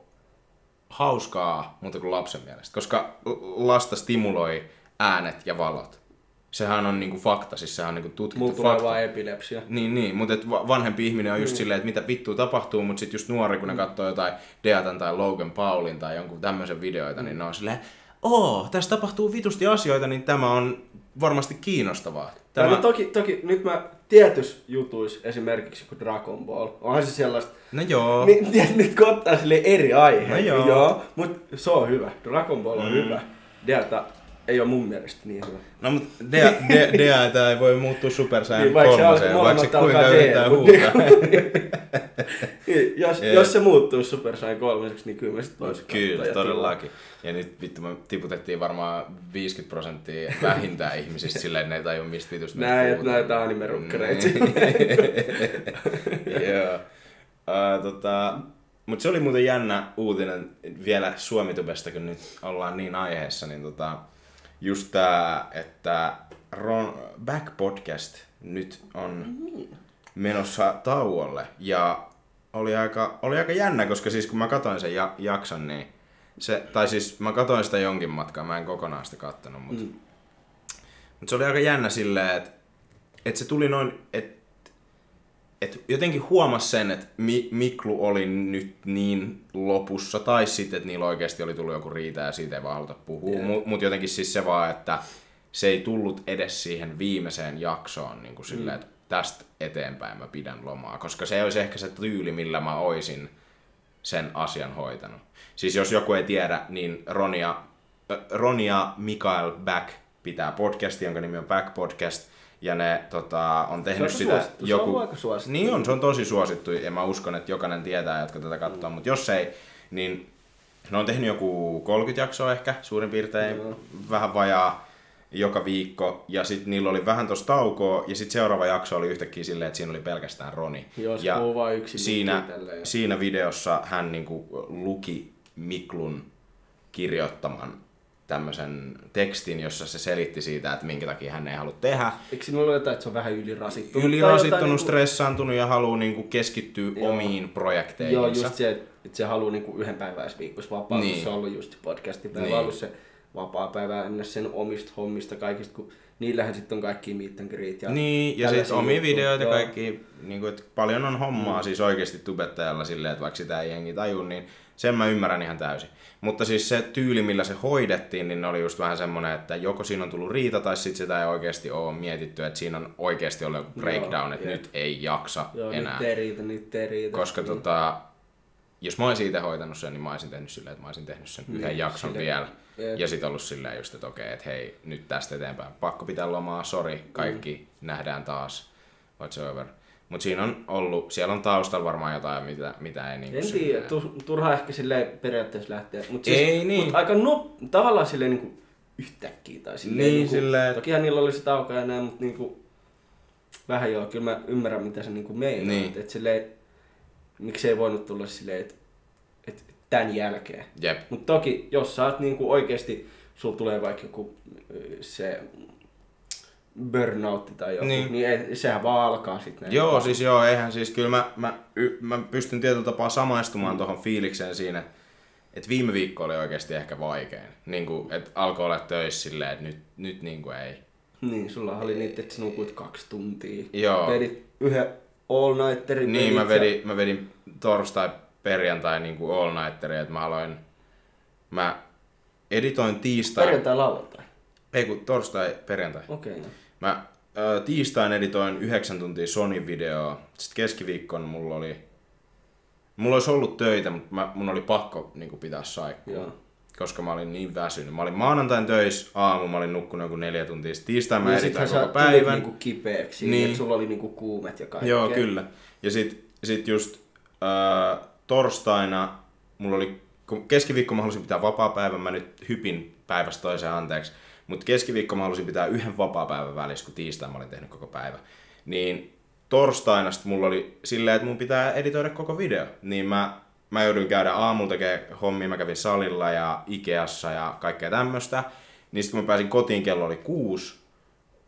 hauskaa muuta kuin lapsen mielestä, koska lasta stimuloi äänet ja valot. Sehän on niinku fakta, siis sehän on niinku tutkittu Mulla tulee fakta. vaan epilepsia. Niin, niin mutta et vanhempi ihminen on just mm. silleen, että mitä vittua tapahtuu, mutta sitten just nuori, kun ne mm. katsoo jotain Deatan tai Logan Paulin tai jonkun tämmöisen videoita, mm. niin ne on silleen, oo, tässä tapahtuu vitusti asioita, niin tämä on varmasti kiinnostavaa. Tämä... No, toki, toki nyt mä tietys jutuis, esimerkiksi kuin Dragon Ball, onhan se sellaista... No joo. Niin, nyt kun ottaa sille eri aihe. No joo. joo mutta se on hyvä. Dragon Ball on mm. hyvä. Deata ei ole mun mielestä niin hyvä. No mutta Dea, Dea, Dea tämä ei voi muuttua Super Saiyan niin, vaikka kolmoseen, se vaikka se kuinka yrittää huutaa. niin, jos, yeah. jos se muuttuu Super Saiyan kolmoseksi, niin kyllä mä sit voisin Kyllä, todellakin. Ja nyt vittu me tiputettiin varmaan 50 prosenttia vähintään ihmisistä silleen, että ne ei tajua mistä vitusta Näin, että näitä anime-rukkareita. Joo. Uh, tota, mutta se oli muuten jännä uutinen vielä Suomitubesta, kun nyt ollaan niin aiheessa, niin tota, just tää, että Ron, Back Podcast nyt on menossa tauolle. Ja oli aika, oli aika jännä, koska siis kun mä katsoin sen ja, jakson, niin se, tai siis mä katsoin sitä jonkin matkaa, mä en kokonaan sitä kattonut, mutta, mm. mutta se oli aika jännä silleen, että, että se tuli noin, että et jotenkin huomas sen, että Mi- Miklu oli nyt niin lopussa, tai sitten, että niillä oikeasti oli tullut joku riita ja siitä ei vaan haluta puhua. Yeah. Mutta mut jotenkin siis se vaan, että se ei tullut edes siihen viimeiseen jaksoon niin kuin mm. silleen, että tästä eteenpäin mä pidän lomaa. Koska se olisi ehkä se tyyli, millä mä oisin sen asian hoitanut. Siis jos joku ei tiedä, niin Ronia, äh, Ronia Mikael Back pitää podcasti, jonka nimi on Back Podcast. Ja ne tota, on tehnyt Se on sitä suosittu, se on aika suosittu. Niin on, se on tosi suosittu ja mä uskon, että jokainen tietää, jotka tätä katsoo, mutta jos ei, niin ne on tehnyt joku 30 jaksoa ehkä suurin piirtein, Joo. vähän vajaa joka viikko, ja sitten niillä oli vähän tosta taukoa, ja sitten seuraava jakso oli yhtäkkiä silleen, että siinä oli pelkästään Roni. Joo, se ja puhuu vaan yksin siinä, siinä videossa hän niinku luki Miklun kirjoittaman tämmöisen tekstin, jossa se selitti siitä, että minkä takia hän ei halua tehdä. Eikö sinulla ole jotain, että se on vähän ylirasittunut? Ylirasittunut, jotain niinku- stressaantunut ja haluaa niinku keskittyä Joo. omiin projekteihinsa. Joo, just se, että se haluaa niinku yhden päivän viikossa vapaa, Niin. niin. se on ollut just podcastin päivä, Niin. niin. ollut se vapaa päivä ennen sen omista hommista kaikista, kun niillähän sitten on kaikki meet and greet ja Niin, ja sitten omia videoita Joo. kaikki, niin kuin, että paljon on hommaa mm. siis oikeasti tubettajalla silleen, että vaikka sitä ei jengi taju, niin sen mä ymmärrän ihan täysin. Mutta siis se tyyli, millä se hoidettiin, niin oli just vähän semmoinen, että joko siinä on tullut riita tai sitten sitä ei oikeasti ole mietitty, että siinä on oikeasti ollut joku breakdown, että jep. nyt ei jaksa Joo, enää. nyt ei riitä, nyt ei riitä. Koska Niin. tota, jos mä olisin itse hoitanut sen, niin mä olisin tehnyt silleen, että mä olisin tehnyt sen Niin, yhden jakson silleen. vielä. Jep. Ja sit ollut silleen just, että okei, että hei, nyt tästä eteenpäin. Pakko pitää lomaa, sori, kaikki Mm. nähdään taas. Whatsoever. Mut siinä on ollut, siellä on taustalla varmaan jotain, mitä, mitä ei niinku En tiedä, tu- turha ehkä silleen periaatteessa lähteä. Mut Ei niin. Mut aika no, tavallaan silleen niinku yhtäkkiä tai silleen Niin, niinku, silleen- Tokihan niillä oli se tauko ja näin, mutta niinku, vähän joo, kyllä mä ymmärrän mitä se niinku meinaa. Niin. Niin. Et silleen, miksei voinut tulla silleen, että et tämän jälkeen. Jep. Mutta toki, jos sä oot niinku oikeesti, sulla tulee vaikka joku se burnout tai joku, Niin. niin, ei, sehän vaan alkaa sitten. Joo, siis joo, eihän siis kyllä mä, mä, y, mä pystyn tietyllä tapaa samaistumaan mm. tuohon fiilikseen siinä, että viime viikko oli oikeasti ehkä vaikein. Niin kuin, että alkoi olla töissä silleen, että nyt, nyt niin kuin ei. Niin, sulla oli niitä, että sä nukuit kaksi tuntia. Joo. Vedit yhden all nighterin. Niin, mä vedin, mä vedin torstai perjantai niin kuin all nighteri, että mä aloin, mä editoin Ja... tiistai, Perjantai lauantai. Ei kun torstai perjantai. Okei. Okay. Mä ö, tiistain editoin 9 tuntia Sony videoa, sitten keskiviikkona mulla oli, mulla olisi ollut töitä, mutta mä, mun oli pakko niin kuin pitää saikkua. Joo. Koska mä olin niin väsynyt. Mä olin maanantain töissä, aamu mä olin nukkunut joku neljä tuntia. Sitten tiistain mä Niin editoin koko päivän. niinku kipeäksi, Niin. että sulla oli niinku kuumet ja kaikkea. Joo, kyllä. Ja sit, sit just äh, torstaina mulla oli, keskiviikko mä halusin pitää vapaa-päivän, mä nyt hypin päivästä toiseen anteeksi, mutta keskiviikko mä halusin pitää yhden vapaa-päivän välissä, kun tiistaina mä olin tehnyt koko päivä. Niin torstaina sit mulla oli silleen, että mun pitää editoida koko video. Niin mä, mä jouduin käydä aamulla tekemään hommia, mä kävin salilla ja Ikeassa ja kaikkea tämmöstä. Niin sit kun mä pääsin kotiin, kello oli kuusi,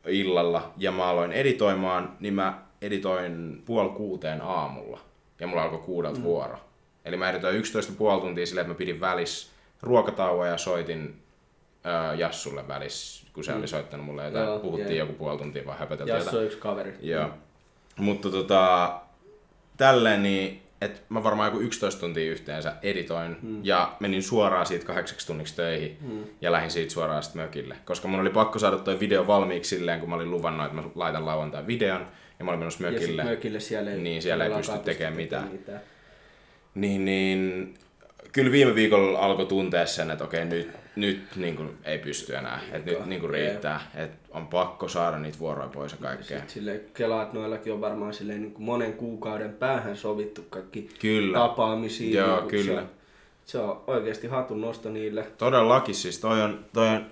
illalla ja mä aloin editoimaan, niin mä editoin puoli kuuteen aamulla. Ja mulla alkoi kuudelta mm. vuoro. Eli mä editoin 11 puoli tuntia silleen, että mä pidin välis ruokatauon ja soitin ö, Jassulle välis, kun se mm. oli soittanut mulle jotain. Joo, Puhuttiin jee. joku puoli tuntia vaan höpöteltiin Jassu on yksi kaveri. Joo. Mutta tota, tälleen niin, että mä varmaan joku 11 tuntia yhteensä editoin hmm. ja menin suoraan siitä kahdeksaksi tunniksi töihin hmm. ja lähdin siitä suoraan sitten mökille. Koska mun oli pakko saada toi video valmiiksi silleen, kun mä olin luvannut, että mä laitan lauantai videon ja mä olin menossa Ja sit mökille. mökille siellä ei, Niin, siellä ei pysty tekemään mitään. mitään. Niin, niin kyllä viime viikolla alkoi tuntea sen, että okei, nyt, nyt niin kuin, ei pysty enää. Että nyt niin kuin, riittää. Että on pakko saada niitä vuoroja pois ja kaikkea. Sitten silleen, kelaat noillakin on varmaan silleen niin kuin monen kuukauden päähän sovittu kaikki Kyllä. tapaamisia. Joo, niin kyllä. Se on, se on oikeasti hatun nosto niille. Todellakin siis, toi on, toi on,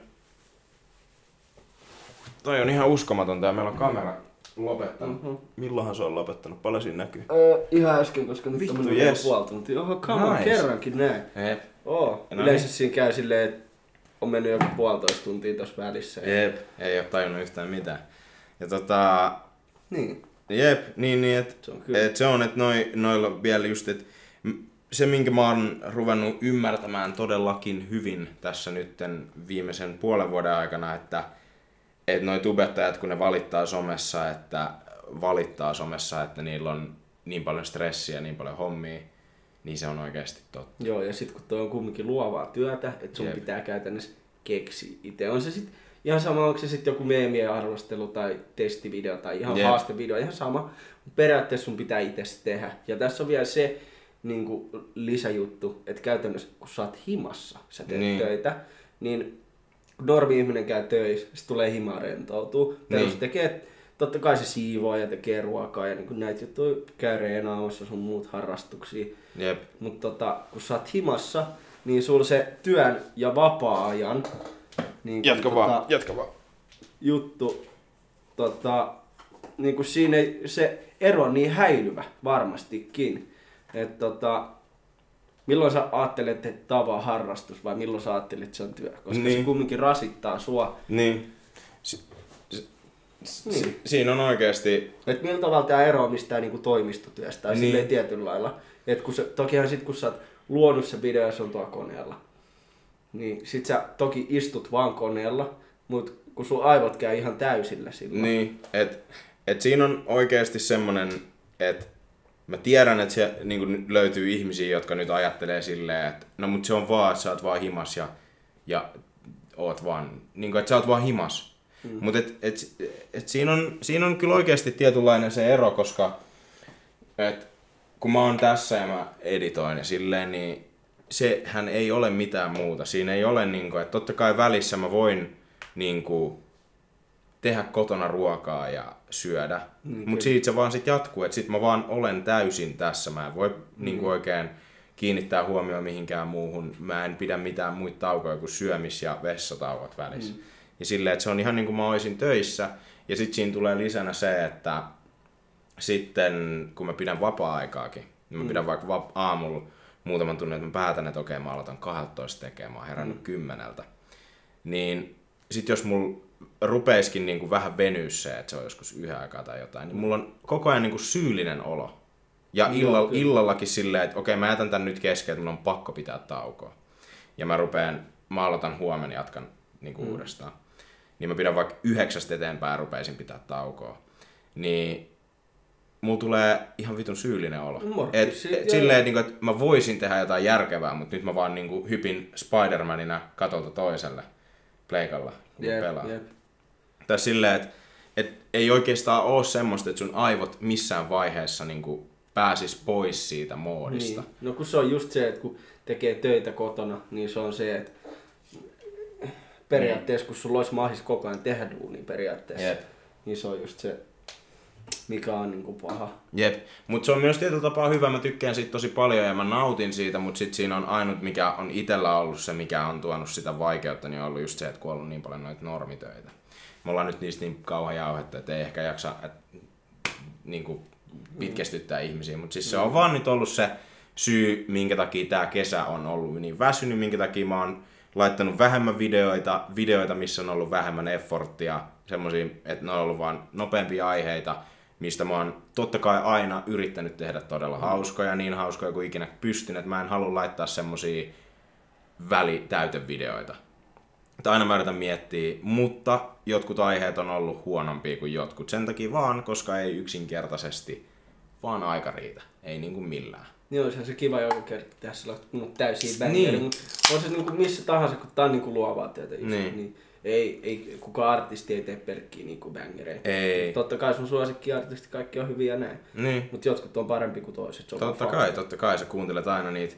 toi on ihan uskomatonta ja meillä on kamera lopettanut. Mhm. Milloinhan se on lopettanut? Paljon siinä näkyy. Öö, ihan äsken, koska nyt Vittu, on yes. puoli tuntia. Oho, kama, Nice. kerrankin näin. Jep. Oo. No Yleensä niin. siinä käy silleen, että on mennyt joku puolitoista tuntia tuossa välissä. Jep. Ei oo tajunnut yhtään mitään. Ja tota, Niin. jep, niin, niin että Se on et se on, että noi, noilla vielä just, että se minkä mä oon ruvennut ymmärtämään todellakin hyvin tässä nytten viimeisen puolen vuoden aikana, että että noi tubettajat, kun ne valittaa somessa, että valittaa somessa, että niillä on niin paljon stressiä, niin paljon hommia, niin se on oikeasti totta. Joo, ja sitten kun toi on kumminkin luovaa työtä, että sun Jep. Pitää käytännössä keksiä itse. On se sitten ihan sama, onko se sitten joku meemien arvostelu tai testivideo tai ihan Jep. Haastevideo, ihan sama. Periaatteessa sun pitää itse se tehdä. Ja tässä on vielä se niin kuin lisäjuttu, että käytännössä kun sä oot himassa, sä teet Niin. töitä, niin normi-ihminen käy töissä, sitten tulee himaa rentoutuu. Perus Niin. tekee totta kai se siivoo ja tekee ruokaa ja niin näitä juttuja käy reenaamassa sun muut harrastuksia. Jep. Mutta tota, kun sä oot himassa, niin sulla se työn ja vapaa-ajan niin Jatka tota, vaan, jatka vaan. juttu, tota, niin kuin siinä ei, se ero on niin häilyvä varmastikin. Että tota, milloin sä ajattelet, että tämä on vaan harrastus vai milloin sä ajattelet, että se on työ? Koska Niin. se kumminkin rasittaa sua. Niin. Si- Niin. si- siinä on oikeasti Että millä tavalla tämä eroaa mistään niinku toimistotyöstä tai Niin. niin. silleen tietyllä lailla. Et kun se, tokihan sit kun sä oot luonut se video ja se on tuolla koneella, niin sit sä toki istut vaan koneella, mutta kun sun aivot käy ihan täysillä silloin. Niin, että et siinä on oikeasti semmonen, että mä tiedän, että se niin löytyy ihmisiä, jotka nyt ajattelee silleen, että no mut se on vaan, että sä oot vaan himas ja, ja oot vaan, niin kuin, että sä oot vaan himas. Mm. Mutta et, et, et siinä, on, siinä on kyllä oikeasti tietynlainen se ero, koska et, kun mä oon tässä ja mä editoin ja silleen, niin sehän ei ole mitään muuta. Siinä ei ole niin kuin, että totta kai välissä mä voin niin kuin, tehdä kotona ruokaa ja syödä. Mm, Mutta siitä se vaan sit jatkuu, että sit mä vaan olen täysin tässä. Mä en voi mm. niin kuin oikein kiinnittää huomioon mihinkään muuhun. Mä en pidä mitään muita taukoja kuin syömis- ja vessatauot välissä. Mm. Ja silleen, että se on ihan niin kuin mä olisin töissä. Ja sitten siinä tulee lisänä se, että sitten kun mä pidän vapaa-aikaakin, niin mä pidän vaikka aamulla muutaman tunnin, että mä päätän, että okei mä aloitan 12 tekemään, mä oon herännyt mm. kymmeneltä. Niin sit jos mulla rupeiskin niinku vähän venyä se, että se on joskus yhden aikaa tai jotain, niin mulla on koko ajan niinku syyllinen olo. Ja kyllä. illallakin silleen, että okei mä jätän tän nyt kesken, että mun on pakko pitää taukoa. Ja mä rupeen, mä aloitan huomenna jatkan niinku mm. uudestaan. Niin mä pidän vaikka yhdeksästä eteenpäin rupeisin pitää taukoa. Niin mulla tulee ihan vitun syyllinen olo. Morkki, Et, si- et, silleen, että, niinku, että mä voisin tehdä jotain järkevää, mutta nyt mä vaan niinku hypin Spider-Manina katolta toiselle pleikalla, kun Jep, pelaa. jep. Tai silleen, että et ei oikeastaan ole semmoista, että sun aivot missään vaiheessa niinku pääsis pois siitä moodista. Niin. No kun se on just se, että kun tekee töitä kotona, niin se on se, että periaatteessa kun sulla olisi mahis koko ajan tehdä duunia periaatteessa, Jep. niin se on just se, mikä on niinku paha. Jep, mutta se on myös tietyllä tapaa hyvä, mä tykkään siitä tosi paljon ja mä nautin siitä, mutta sitten siinä on ainut, mikä on itellä ollut se, mikä on tuonut sitä vaikeutta, niin on ollut just se, että kun on ollut niin paljon noita normitöitä. Me ollaan nyt niistä niin kauan jauhettu, että ei ehkä jaksa et, niin kuin pitkästyttää ihmisiä, mutta siis se on vaan nyt ollut se syy, minkä takia tämä kesä on ollut niin väsynyt, minkä takia mä oon laittanut vähemmän videoita, videoita, missä on ollut vähemmän efforttia, semmoisia, että ne on ollut vaan nopeampia aiheita, mistä mä oon totta kai aina yrittänyt tehdä todella hauskoja, niin hauskoja kuin ikinä pystyn, että mä en halua laittaa semmosia välitäytevideoita. Että aina mä yritän miettiä, mutta jotkut aiheet on ollut huonompia kuin jotkut. Sen takia vaan, koska ei yksinkertaisesti vaan aika riitä. Ei niinku millään. Niin olisihan se kiva joka kerta tehdä sellaista kun täysiä bängeri, Niin. niin. mutta on se niinku missä tahansa, kun tää on niinku luovaa työtä just, Niin. niin. ei, ei, kukaan artisti ei tee pelkkiä niinku bängereitä. Ei. Totta kai sun suosikkiartistit kaikki on hyviä ja näin, Niin. mutta jotkut on parempi kuin toiset. Se on Totta kai, totta kai. Sä kuuntelet aina niitä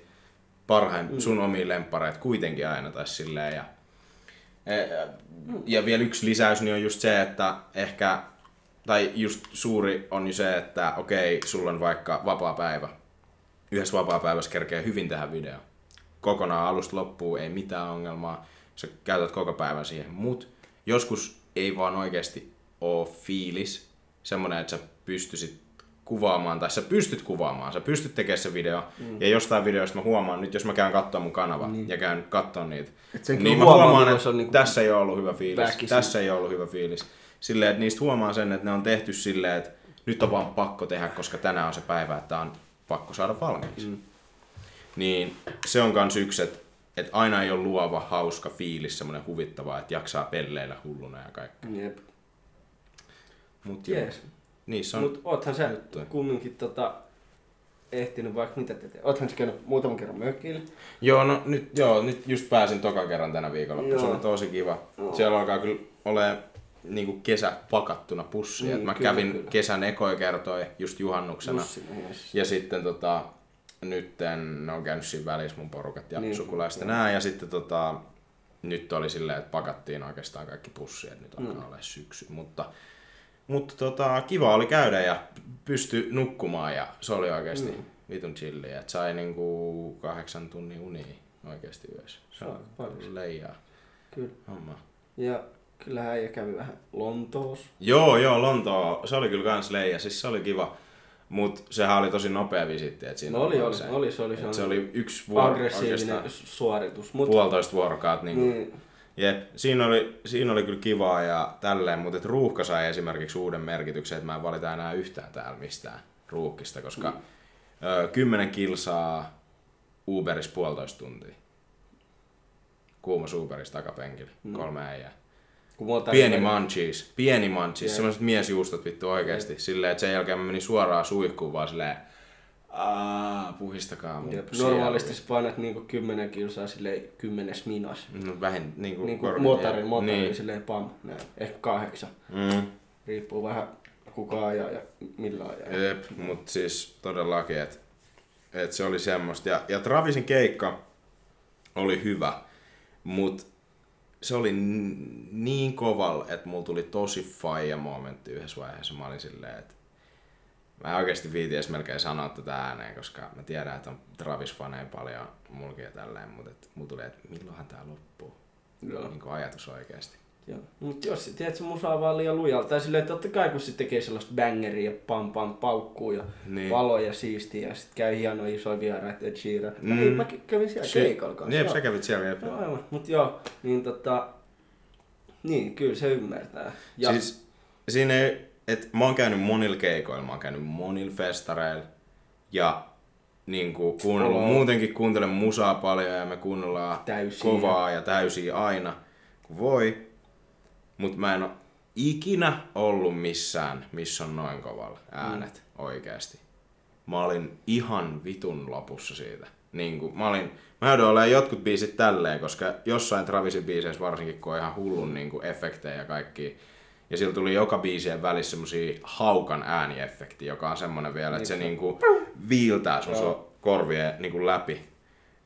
parhain, sun omia lemppareita kuitenkin aina tai silleen. Ja, ja, ja vielä yksi lisäys niin on just se, että ehkä, tai just suuri on se, että okei, sulla on vaikka vapaa päivä. Yhdessä vapaa päivässä kerkee hyvin tehdä video. Kokonaan alusta loppuun, ei mitään ongelmaa. Sä käytät koko päivän siihen. Mut joskus ei vaan oikeasti oo fiilis semmonen, että sä pystyisit kuvaamaan, tai sä pystyt kuvaamaan, sä pystyt tekemään se video, mm. ja jostain videosta mä huomaan, nyt jos mä käyn katsoa mun kanava niin. ja käyn katsoa niitä, niin mä huomaa, huomaan, milloin että on niinku tässä ei ole ollut hyvä fiilis, väkisin. tässä ei ole ollut hyvä fiilis. Silleen, että niistä huomaa sen, että ne on tehty silleen, että nyt on vaan pakko tehdä, koska tänään on se päivä, että on pakko saada valmiiksi. Mm. Niin se on kans yksi, että, että aina ei ole luova, hauska fiilis, semmoinen huvittava, että jaksaa pelleillä hulluna ja kaikki. Jep. Mut joo, Jees. niissä on... Mutta oothan sä juttuja. kumminkin tota, ehtinyt vaikka mitä te teet. Oothan sä käynyt muutaman kerran mökille. Joo, no nyt, joo, nyt just pääsin toka kerran tänä viikolla. Se oli tosi kiva. Joo. Siellä alkaa kyllä ole niinku kesä pakattuna pussiin. Niin, Niin, mä kyllä, kävin kyllä. kesän ekoja kertoja just juhannuksena. Bussina, yes. Ja sitten tota, nytten ne on käynyt siinä välissä mun porukat ja Niin, niin, sukulaiset ja nää. Ja sitten tota, nyt oli silleen, että pakattiin oikeastaan kaikki pussi, että nyt alkaa mm. olla syksy. Mutta Mutta tota, kiva oli käydä ja pysty nukkumaan ja se oli oikeasti Mm. vitun chilliä. Et sai niinku kahdeksan tunnin unia oikeasti yössä. Se on leijaa Kyllä. homma. Ja kyllä äijä kävi vähän Lontoossa. Joo, joo, Lontoa, se oli kyllä kans leija, siis se oli kiva. Mut sehän oli tosi nopea visitti, et siinä No oli, oli, se, oli, se oli, se se oli yksi vuoro, aggressiivinen suoritus. Mut, puolitoista vuorokautta. Niin, niin. niin, Jep, siinä oli, siinä oli kyllä kivaa ja tälleen, mutta et ruuhka sai esimerkiksi uuden merkityksen, että mä en valita enää yhtään täällä mistään ruuhkista, koska mm. ö, 10 kilsaa Uberissa puolitoista tuntia. Kuumas Uberissa takapenkillä, mm. kolme äijää. Kun mua Pieni munchies, pieni munchies, Jep. semmoiset miesjuustot vittu oikeesti. Silleen, että sen jälkeen mä menin suoraan suihkuun vaan silleen, Aa, puhistakaa mun Jep, sielu." normaalisti sä painat niinku 10 kilsaa silleen kymmenes minas. No, vähin, niinku, Niinku korkein- motorin, motorin Niin. silleen pam, näin. Ehkä kahdeksan. Mm. Riippuu vähän kuka ajaa ja millä ajaa. Jep, mut siis todellakin, että et se oli semmoista. Ja, ja Travisin keikka oli hyvä, mut se oli niin koval, että mulla tuli tosi faija momentti yhdessä vaiheessa. Mä olin silleen, että mä en oikeasti viiti edes melkein sanoa tätä ääneen, koska mä tiedän, että on Travis-faneja paljon mulkin ja tälleen, mutta et mulla tuli, että milloinhan tää loppuu. Joo. Niin kuin ajatus oikeasti. Joo. Mut jos sä tiedät, se musa on vaan liian lujalta. Tai silleen, että totta kai kun se tekee sellaista bangeria ja pam pam paukkuu ja Niin. niin. valoja siistiä ja sit käy hieno isoja vieraita Ed Sheeran. Mm. Mm. Mä kävin siellä Shit. keikalla kanssa. Jep, joo. sä kävit siellä. Jep. Joo, aivan. Mut joo, niin tota... Niin, kyllä se ymmärtää. Ja Siis siinä ei, et mä oon käynyt monilla keikoilla, mä oon käynyt monilla festareilla ja niin kuin kuunnellut, Oo. muutenkin kuuntelen musaa paljon ja me kuunnellaan Täysiä. kovaa ja täysiä aina kun voi. Mutta mä en oo ikinä ollut missään, missä on noin kovalla äänet mm. oikeasti. Mä olin ihan vitun lopussa siitä. Niin kuin, mä olin, mä joudun olemaan jotkut biisit tälleen, koska jossain Travisin biiseissä varsinkin, kun on ihan hullun niin kuin efektejä ja kaikki. Ja sillä tuli joka biisien välissä semmosia haukan ääniefekti, joka on semmonen vielä, että se niinku viiltää sun so- korvien niinku läpi.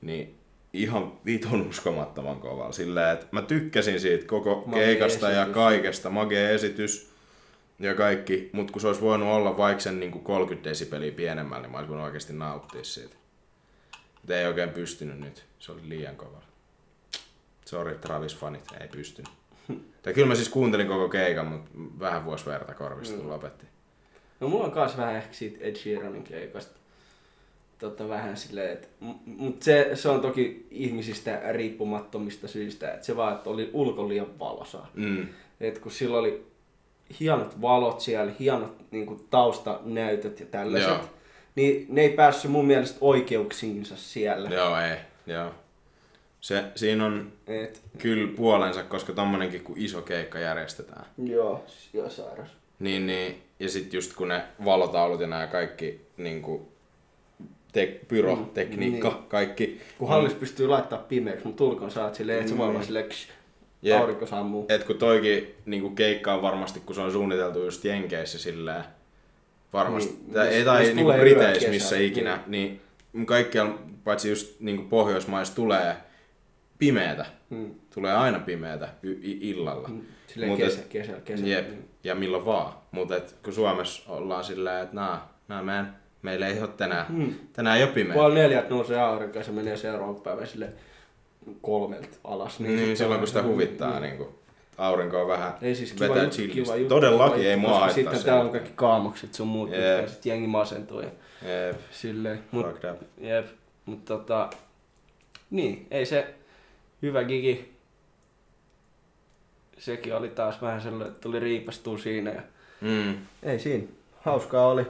Niin ihan vitun uskomattoman kovalla. Silleen, että mä tykkäsin siitä koko Magee keikasta ja esitys. kaikesta. Magee esitys ja kaikki. Mut kun se olisi voinut olla vaikka sen niinku 30 desibeliä pienemmällä, niin mä olisin voinut oikeasti nauttia siitä. Mut ei oikein pystynyt nyt. Se oli liian kova. Sorry, Travis-fanit, ei pystynyt. Tai kyllä mä siis kuuntelin koko keikan, mutta vähän vuosi verta korvista mm. lopetti. No mulla on kans vähän ehkä siitä Ed Sheeranin keikasta. Tota vähän silleen, että, m- mut se, se on toki ihmisistä riippumattomista syistä, että se vaan, että oli ulko liian valosaa. Mm. Et kun sillä oli hienot valot siellä, hienot niin taustanäytöt ja tällaiset, Joo. niin ne ei päässyt mun mielestä oikeuksiinsa siellä. Joo, ei. Joo. Se, siinä on Et, kyllä puolensa, koska tommonenkin kun iso keikka järjestetään. joo, joo sairas. Niin, niin, ja sitten just kun ne valotaulut ja nämä kaikki niinku, te, pyrotekniikka, niin. kaikki. Kun hallis pystyy laittaa pimeäksi, mutta ulkon saat silleen, että se voi vaan silleen, ksh, Jep. aurinko sammuu. Et kun toikin niinku keikka on varmasti, kun se on suunniteltu just Jenkeissä silleen, varmasti, Niin, tai, ei tai missä niinku tulee Briteissä yökesällä, missä ikinä, niin, niin kaikkialla, paitsi just niinku Pohjoismaissa tulee pimeätä. Mm. Tulee aina pimeätä illalla. Silleen Mut kesä, et- kesällä, kesällä. Jep, niin. ja milloin vaan. Mutta kun Suomessa ollaan silleen, että nää, nää meidän, meillä ei ole tänään, Mm. tänään ei ole pimeä. Puoli neljältä nousee aurinko ja se menee seuraavan päivän sille kolmelta alas. Niin, niin silloin on- kun sitä huvittaa, niin kuin, aurinko on vähän Ei siis kiva vetää juttu, chillisti. kiva juttu. Todellakin kiva ei juttu, mua haittaa Sitten täällä on kaikki kaamokset sun muut, Jep. mitkä sit jengi masentuu ja Jep, silleen. Mut, jep, mut tota, niin, ei se hyvä gigi. Sekin oli taas vähän sellainen, että tuli riipastua siinä ja Mm. ei siinä. Hauskaa oli.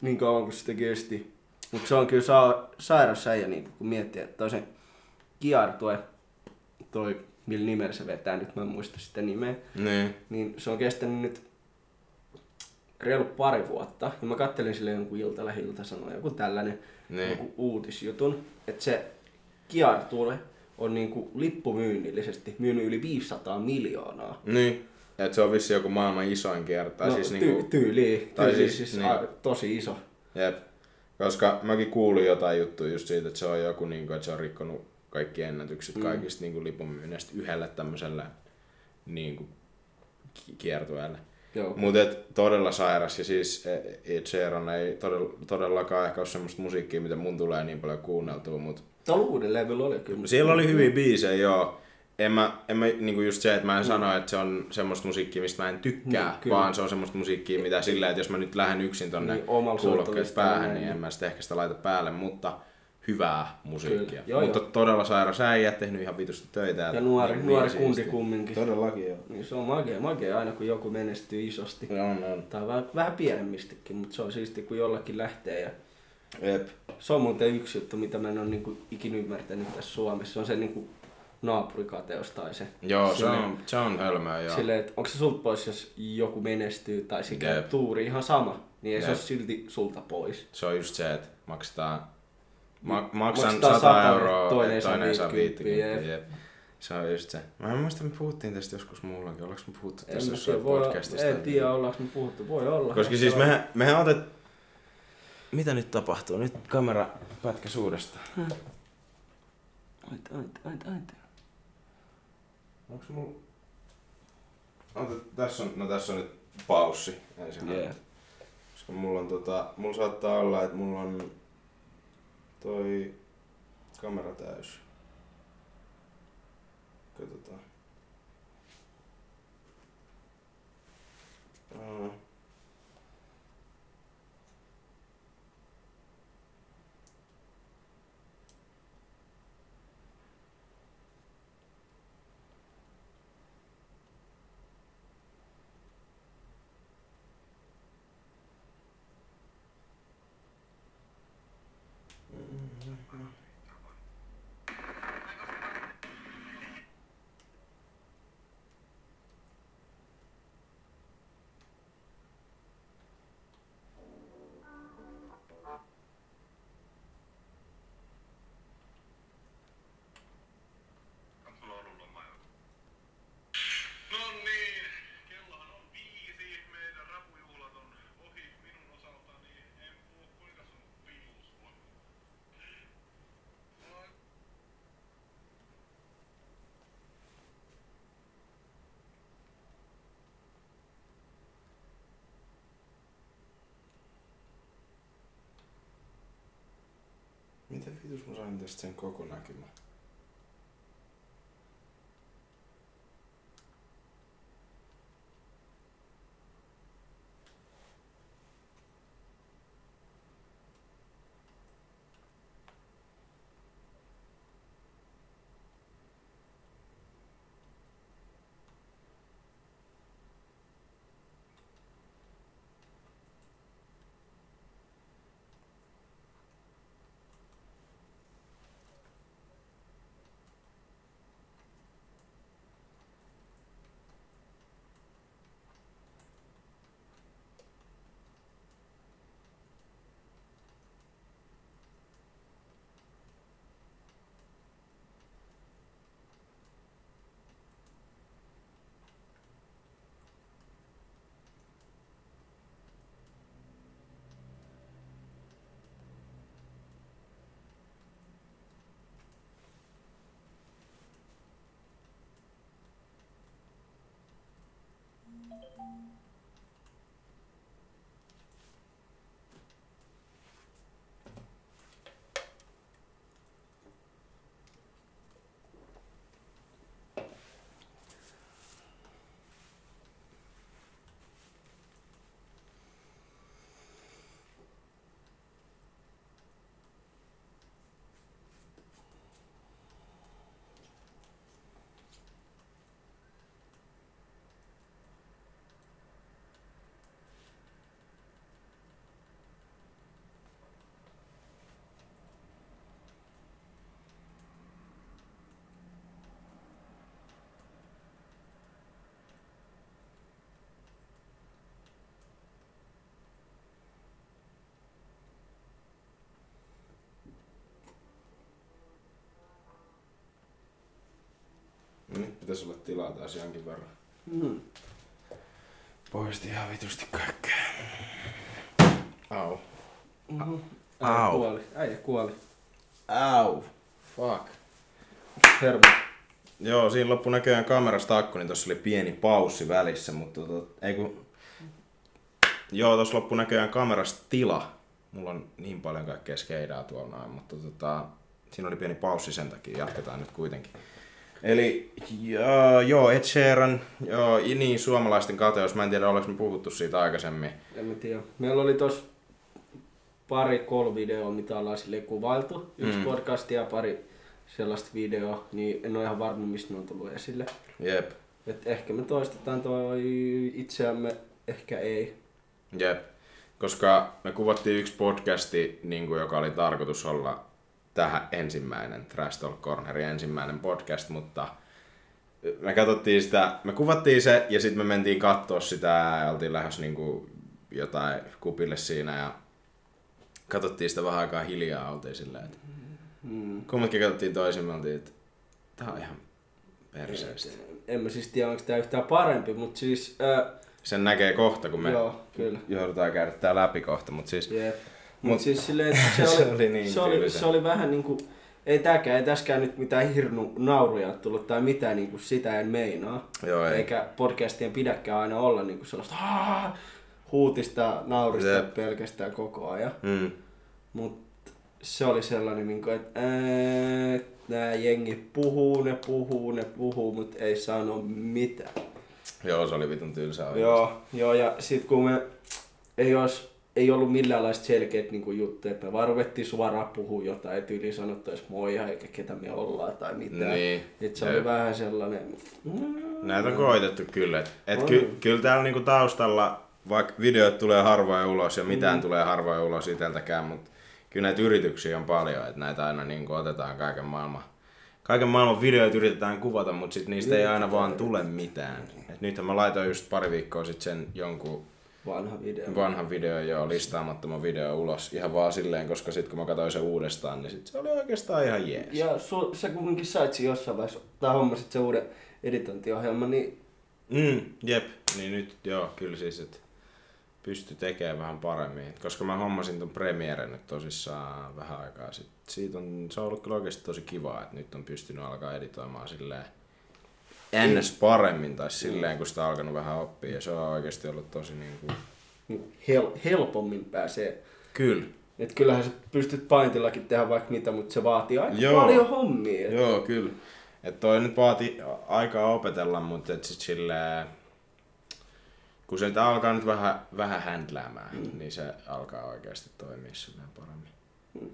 Niin kauan kuin sitä kesti. Mutta se on kyllä saa, sairas äijä, niin kun miettii, että toi se Kiartue, toi millä nimellä se vetää, nyt mä en muista sitä nimeä, Niin. niin se on kestänyt nyt reilu pari vuotta. Ja mä kattelin sille jonkun iltalla hilta sanoa joku tällainen Niin. joku uutisjutun, että se Kiartue on niinku lippumyynnillisesti myynyt yli 500 miljoonaa. Niin. Et se on vissi joku maailman isoin kierto. No, siis ty- niinku, tyyli, tai tyyli siis- siis, niin. a, tosi iso. jep. Koska mäkin kuulin jotain juttuja just siitä, että se on joku, niinku, että se on rikkonut kaikki ennätykset Mm. kaikista niinku lipunmyynnistä yhdelle tämmöiselle niinku, ki- kiertueelle. Mutta todella sairas ja siis e, Ed Sheeran ei todella, todellakaan ehkä ole semmoista musiikkia, mitä mun tulee niin paljon kuunneltua, mutta Tuolla uuden levyllä oli kyllä. siellä oli hyviä biisejä, joo. En mä, en mä niinku just se, että mä en sano, että se on semmoista musiikkia, mistä mä en tykkää, Mm, kyllä. vaan se on semmoista musiikkia, mitä silleen, että jos mä nyt lähden yksin tonne Niin, kuulokkeet päähän, niin en niin. mä sitä ehkä sitä laita päälle, mutta hyvää musiikkia. Joo, mutta joo. todella sairas äijä, tehnyt ihan vitusti töitä. Ja nuori, niin nuori kundi kumminkin. Todellakin joo. Niin se on magea, magea aina kun joku menestyy isosti. On, on. Tai vähän, vähän pienemmistikin, mutta se on siisti kun jollakin lähtee. Ja Jep. se on muuten yksi juttu, mitä mä en ole niin ikinä ymmärtänyt tässä Suomessa. Se on se niin kuin naapurikateus tai se. Joo, se on, se on hölmöä, joo. Silleen, että onko se sulta pois, jos joku menestyy tai se käy Jep. tuuri ihan sama, niin ei se Jep. ole silti sulta pois. Se on just se, että maksetaan, ma- maksan Maksetaan 100 sata, euroa, toinen toinen, saa toinen saa 50, 50. Jep. Se on just se. Mä en muista, me puhuttiin tästä joskus muullakin. Ollaanko me puhuttu En tästä jossain podcastista? en tiedä, ollaanko me puhuttu. Voi olla. Koska siis mehän, mehän otet... Mitä nyt tapahtuu? Nyt kamera pätkä suuresta. Aita, aita, aita, aita. Onks mulla... Ota, tässä on, no tässä on nyt paussi. Ensin Yeah. Koska mulla on tota, mulla saattaa olla, että mulla on toi kamera täys. Katsotaan. Aa. Miten vitus mä sain tästä sen koko näkymän? Pitäisi olla tilaa taas jonkin verran. Mm. Poisti ihan vitusti kaikkea. Au. Mm-hmm. Äijä Au. kuoli. Äijä kuoli. Au. Fuck. Hermo. Joo, siinä loppu näköjään kamerasta akku, niin tuossa oli pieni paussi välissä, mutta tota, ei kun joo, tuossa loppu näköjään kamerasta tila. Mulla on niin paljon kaikkea skeidaa tuolla noin, mutta tota, siinä oli pieni paussi sen takia, jatketaan nyt kuitenkin. Eli joo, joo Ed Sheeran, joo, niin suomalaisten kateus, mä en tiedä oliko me puhuttu siitä aikaisemmin. En mä tiedä. Meillä oli tos pari kolme videoa, mitä ollaan sille kuvailtu. Yksi mm. podcast ja pari sellaista videoa, niin en ole ihan varma, mistä ne on tullut esille. Jep, Et ehkä me toistetaan toi itseämme, ehkä ei. jep. Koska me kuvattiin yksi podcasti, niin kuin, joka oli tarkoitus olla tähän ensimmäinen Trash Talk Cornerin ensimmäinen podcast, mutta me katsottiin sitä, me kuvattiin se ja sitten me mentiin katsoa sitä ja oltiin lähes niin kuin jotain kupille siinä ja katsottiin sitä vähän aikaa hiljaa, oltiin silleen, että Mm. kummatkin katsottiin toisimme, oltiin, että tää on ihan perseestä. En mä siis tiedä, onko tää yhtään parempi, mutta siis... Ää, Sen näkee kohta, kun me joo, kyllä. joudutaan käydä tää läpi kohta, mutta siis Jep. Mut- siis silleen, että se, Se oli, oli niin se, oli, se oli vähän niinku, ei tääkään, ei täskään nyt mitään hirnu nauruja tullut tai mitään niinku sitä en meinaa. Joo, ei. Eikä podcastien pidäkään aina olla niinku sellaista huutista naurista Jep. pelkästään koko ajan. mm, Mut se oli sellainen, niinku, että nää jengi puhuu, ne puhuu, ne puhuu, mut ei sano mitään. joo, se oli vitun tylsä oikeesti. Joo, joo, ja sit kun me ei, ois, ei ollut milläänlaista selkeät niin juttuja, että me vaan ruvettiin suoraan puhua jotain, että yli sanottaisi moi eikä ketä me ollaan tai mitään. Niin, Et se jep. oli vähän sellainen... mm, Näitä on koitettu kyllä. Et, et ky, kyllä täällä niinku taustalla, vaikka videot tulee harvoin ulos ja mitään mm. tulee harvoin ulos iteltäkään, mutta kyllä näitä yrityksiä on paljon, että näitä aina niinku otetaan kaiken maailman. Kaiken maailman videoita yritetään kuvata, mutta sit niistä ei aina vaan tule mitään. Et nythän mä laitoin just pari viikkoa sitten sen jonkun Vanha video. vanhan videon jo listaamattoman video ulos ihan vaan silleen, koska sitten kun mä katsoin sen uudestaan, niin sit se oli oikeastaan ihan jees. Ja su, sä kuitenkin sait siinä jossain vaiheessa, tai hommasit se uuden editointiohjelman, niin Mm, jep, niin nyt joo, kyllä siis, että pysty tekemään vähän paremmin. Koska mä hommasin ton Premiere nyt tosissaan vähän aikaa sitten. Siitä on, se on ollut kyllä oikeasti tosi kiva, että nyt on pystynyt alkaa editoimaan silleen ns. paremmin tai silleen, kun sitä on alkanut vähän oppia. Ja se on oikeasti ollut tosi niin hel, helpommin pääsee. Kyllä. Et kyllähän sä pystyt Paintillakin tehdä vaikka mitä, mutta se vaatii aika Joo. paljon hommia. Joo, kyllä. Et toi nyt vaati aikaa opetella, mutta et sit silleen, kun se nyt alkaa nyt vähän, vähän händläämään, mm. niin se alkaa oikeasti toimia silleen paremmin. Mm.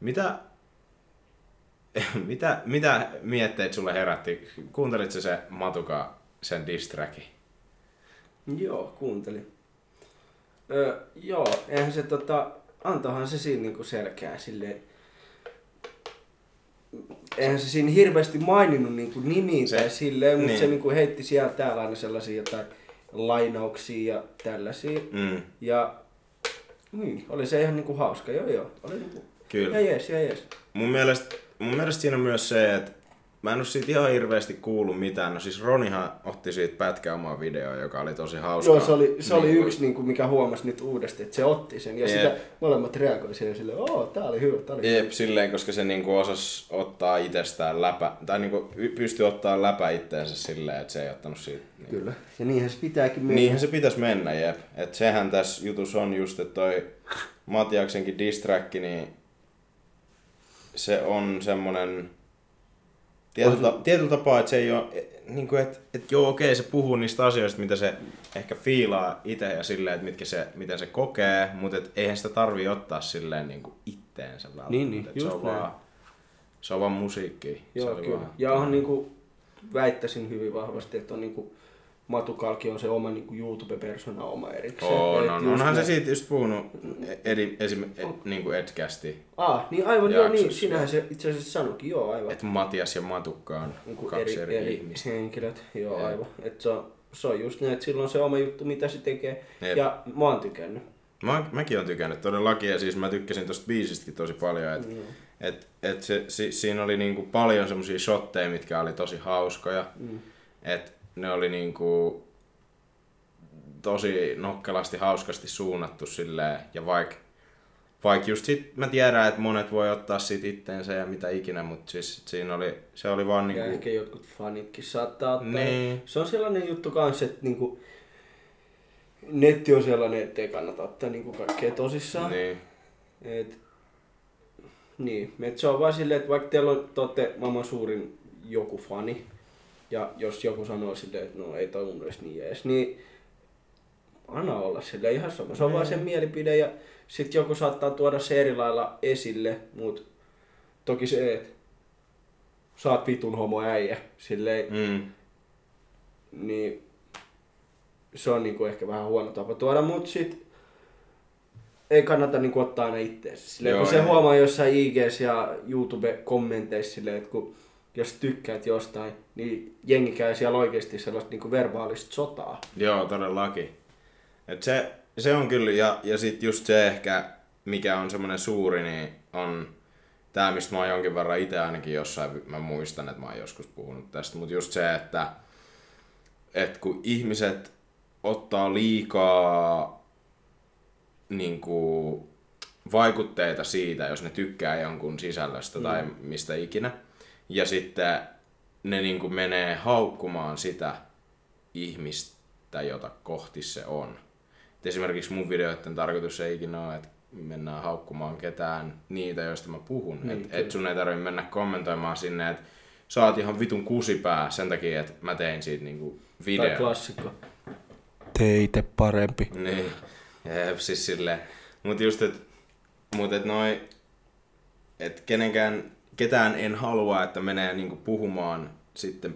Mitä, mitä, mitä mietteet sulle herätti? Kuuntelitko se Matuka sen distrackin? Joo, kuuntelin. Öö, joo, eihän se tota, antohan se siinä niinku selkeää silleen. Eihän se siinä hirveästi maininnut niinku nimiä Se- tai silleen, mutta niin. se niinku heitti siellä täällä aina sellaisia jotain lainauksia ja tällaisia. Mm, Ja niin, oli se ihan niinku hauska, joo joo. Oli niinku, kyllä. ja jees, ja jees. Mun mielestä, mun mielestä siinä on myös se, että mä en oo siitä ihan hirveästi kuullut mitään. No siis Ronihan otti siitä pätkän omaa videoa, joka oli tosi hauska. Joo, se oli, se oli Niinku- yksi, niinku, mikä huomasi nyt uudestaan, että se otti sen. Ja sitä molemmat reagoi siihen silleen, oo, tää oli hyvä, tää oli hyvä. Jep, silleen, koska se niinku osas ottaa itsestään läpä, tai niinku y- pystyi ottaa läpä itteensä silleen, että se ei ottanut siitä. Niin. Kyllä. Ja niinhän se pitääkin mennä. Niinhän se pitäisi mennä, jep. Et sehän tässä jutussa on just, että toi Matiaksenkin distrack, niin se on semmonen tietyllä, tietyllä tapaa, että se ei ole, niin kuin, että, että joo okei, se puhuu niistä asioista, mitä se ehkä fiilaa itse ja silleen, että mitkä se, miten se kokee, mutta et eihän sitä tarvii ottaa silleen niin kuin itteensä välttämättä. Niin, niin, Et se, just on näin. vaan, se on vaan musiikkia. Joo, se kyllä. Vaan, Ja on niinku, väittäisin hyvin vahvasti, että on niinku, Matu Kalki on se oma niinku YouTube-persona oma erikseen. on, Et on, just onhan se näin. siitä just puhunut edi, esim, et, niin kuin Edcasti, Ah, niin aivan joo, niin, sinähän se itse asiassa sanoikin, joo aivan. että Matias ja Matukka on Niinku kaksi eri, eri, eri ihmistä. henkilöt, joo Jep. aivan. Et se, on, se on just näin, että silloin se oma juttu, mitä se tekee. Jep. Ja mä oon tykännyt. Mä, mäkin on tykännyt todellakin ja siis mä tykkäsin tosta biisistäkin tosi paljon, että Mm. et, et se, si, siinä oli niinku paljon semmosia shotteja, mitkä oli tosi hauskoja. Mm. Et ne oli niinku tosi nokkelasti hauskasti suunnattu silleen ja vaikka vaik just sit mä tiedän, että monet voi ottaa siitä itteensä ja mitä ikinä, mutta siis siinä oli, se oli vaan Ja niinku... ehkä jotkut fanitkin saattaa ottaa. Niin. Se on sellainen juttu kanssa, että niinku, netti on sellainen, että ei kannata ottaa niinku kaikkea tosissaan. Niin. Et, niin, et se on vaan silleen, että vaikka teillä on, te olette maailman suurin joku fani, ja jos joku sanoo silleen, että no ei toi mun mielestä niin edes, niin anna olla sille ihan sama. Se on vaan sen mielipide ja sitten joku saattaa tuoda se eri lailla esille, mutta toki se, että sä oot vitun homo äijä, silleen, Mm. niin se on niinku ehkä vähän huono tapa tuoda, mutta sit ei kannata niinku ottaa aina itteensä. Silleen, Joo, kun se huomaa jossain IGs ja YouTube-kommenteissa silleen, että kun jos tykkäät jostain, niin jengi käy siellä oikeasti sellaista niinku verbaalista sotaa. Joo, todellakin. Et se, se on kyllä, ja, ja sitten just se ehkä, mikä on semmoinen suuri, niin on tämä, mistä mä oon jonkin verran itse ainakin jossain, mä muistan, että mä oon joskus puhunut tästä, mutta just se, että, että kun ihmiset ottaa liikaa niin kuin, vaikutteita siitä, jos ne tykkää jonkun sisällöstä mm. tai mistä ikinä, ja sitten ne niin kuin menee haukkumaan sitä ihmistä, jota kohti se on. Et esimerkiksi mun videoiden tarkoitus ei ikinä ole, että mennään haukkumaan ketään niitä, joista mä puhun. Niin, et, kyllä. et sun ei tarvitse mennä kommentoimaan sinne, että sä oot ihan vitun kusipää sen takia, että mä tein siitä niinku Tai video. klassikko. Teite parempi. Niin, jep, siis silleen. Mut just, et, mut et noi, et kenenkään, ketään en halua, että menee niinku puhumaan sitten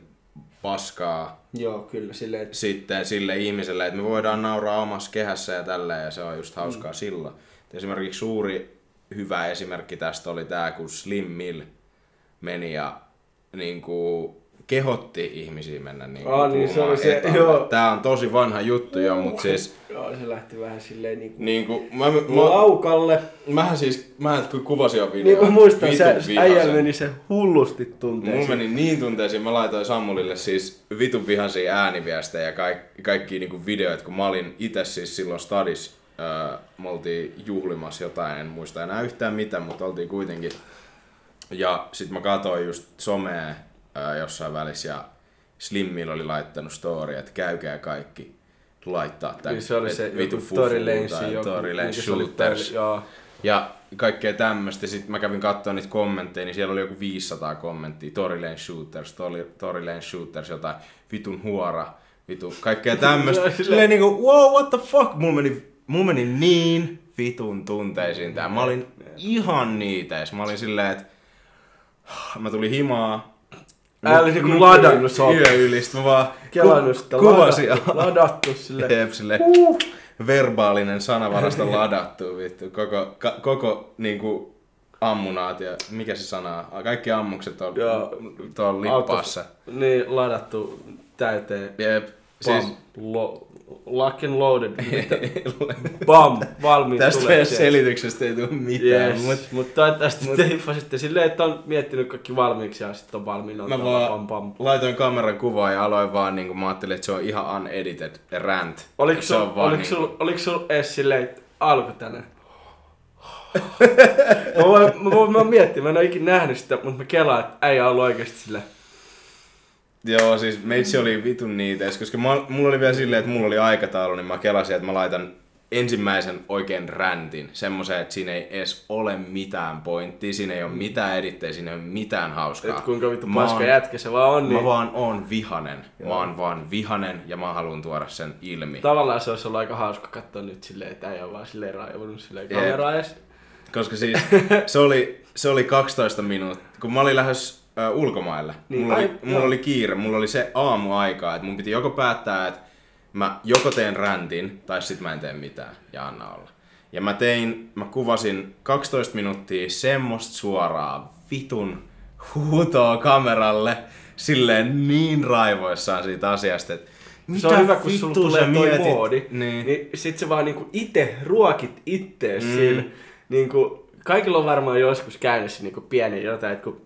paskaa Joo, kyllä, että sitten sille ihmiselle, että me voidaan nauraa omassa kehässä ja tälleen, ja se on just hauskaa mm. Et Esimerkiksi suuri hyvä esimerkki tästä oli tämä, kun Slim Mill meni ja niin kuin, kehotti ihmisiä mennä niin Aa, niin se oli se, joo. Tämä on tosi vanha juttu jo, mutta siis joo, se lähti vähän silleen niinku niin kuin, mä, mä, laukalle. mähän siis, mä kun kuvasin jo Niin videon. mä muistan, se äijä meni se hullusti Mulla tunteisiin. meni niin tunteisiin, mä laitoin Sammulille siis vitun vihaisia ääniviestejä ja kaik, kaikki niinku videoita, kun mä olin itse siis silloin stadis, öö, me oltiin juhlimassa jotain, en muista enää yhtään mitä, mutta oltiin kuitenkin. Ja sit mä katsoin just somea öö, jossain välissä ja Slimmillä oli laittanut story, että käykää kaikki laittaa tän, Niin se oli se vitu fufu tai joku. Shooters. Ja kaikkea tämmöistä. Sitten mä kävin katsoa niitä kommentteja, niin siellä oli joku 500 kommenttia. Tory Lane Shooters, Tory Lane Shooters, jotain vitun huora, vitu, kaikkea tämmöistä. Silleen niinku, wow, what the fuck? Mulla meni, mulla meni niin vitun tunteisiin tää. Mä olin ihan niites. Mä olin silleen, että mä tulin himaa. Älä olisi niinku Nukuin ladannut sohvalla. Yöylistä, mä vaan Kelannut sitä kuvasin. ladattu, ladattu sille. Jep, sille verbaalinen sanavarasto ladattu, vittu. Koko, ka, koko niinku ammunaatio, mikä se sana on? Kaikki ammukset on tuolla lippaassa. Niin, ladattu täyteen. Jep, Bam, siis lo, lock and loaded. Bam, valmiit tästä tulee meidän selityksestä ei tule mitään, Yes, mut mutta mut toivottavasti te hiffasitte silleen, että on miettinyt kaikki valmiiksi ja sitten on valmiina. mä vaan pam, pam. laitoin kameran kuvaa ja aloin vaan niinku, mä ajattelin, että se on ihan unedited rant. Oliko sul, oliko niinku- sul, oliko sul edes silleen, että alku tänne? mä, voin, mä, voin, mä mä en ole ikinä nähnyt sitä, mutta mä kelaan, että äijä on ollut oikeesti silleen. Joo, siis meitsi oli vitun niites, koska mä, mulla oli vielä silleen, että mulla oli aikataulu, niin mä kelasin, että mä laitan ensimmäisen oikein räntin. Semmoisen, että siinä ei edes ole mitään pointtia, siinä ei ole mitään edittejä, siinä ei ole mitään hauskaa. Että kuinka vittu paska jätkä se vaan on, niin Mä vaan oon vihanen. Mä oon vaan vihanen ja mä haluan tuoda sen ilmi. tavallaan se olisi ollut aika hauska katsoa nyt silleen, että äijä on vaan silleen raivonut silleen kameraa edes. Koska siis se oli, se oli 12 minuuttia, kun mä olin lähes ö, ulkomaille. Niin, mulla, oli, ai, mulla joo. oli kiire, mulla oli se aamuaika, että mun piti joko päättää, että mä joko teen räntin tai sit mä en tee mitään ja anna olla. Ja mä tein, mä kuvasin 12 minuuttia semmoista suoraa vitun huutoa kameralle silleen niin raivoissaan siitä asiasta, että se on hyvä, kun sulla tulee toi mietit? moodi, Niin. niin sit sä vaan niinku ite ruokit ittees Mm. sillä. Niinku, kaikilla on varmaan joskus käynyt se niinku pieni jotain, että kun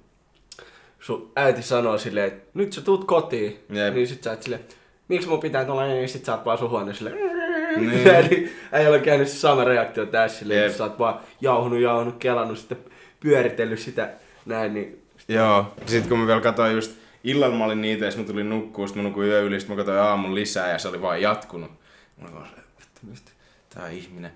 sun äiti sanoo silleen, että nyt sä tuut kotiin, Jep. niin sit sä oot silleen, miksi mun pitää tulla niin, sit sä oot vaan sun huoneessa silleen, Niin. Eli äijällä on käynyt se sama reaktio tässä silleen, Jep. että sä oot vaan jauhunut, jauhunut, kelannut, sitten pyöritellyt sitä näin, niin Joo, sit kun mä vielä katsoin just, illalla mä olin niitä, ja mä tulin nukkuu, sit mä nukuin yö yli, sit mä katsoin aamun lisää, ja se oli vaan jatkunut. Mä olin vaan vittu, mistä tää ihminen.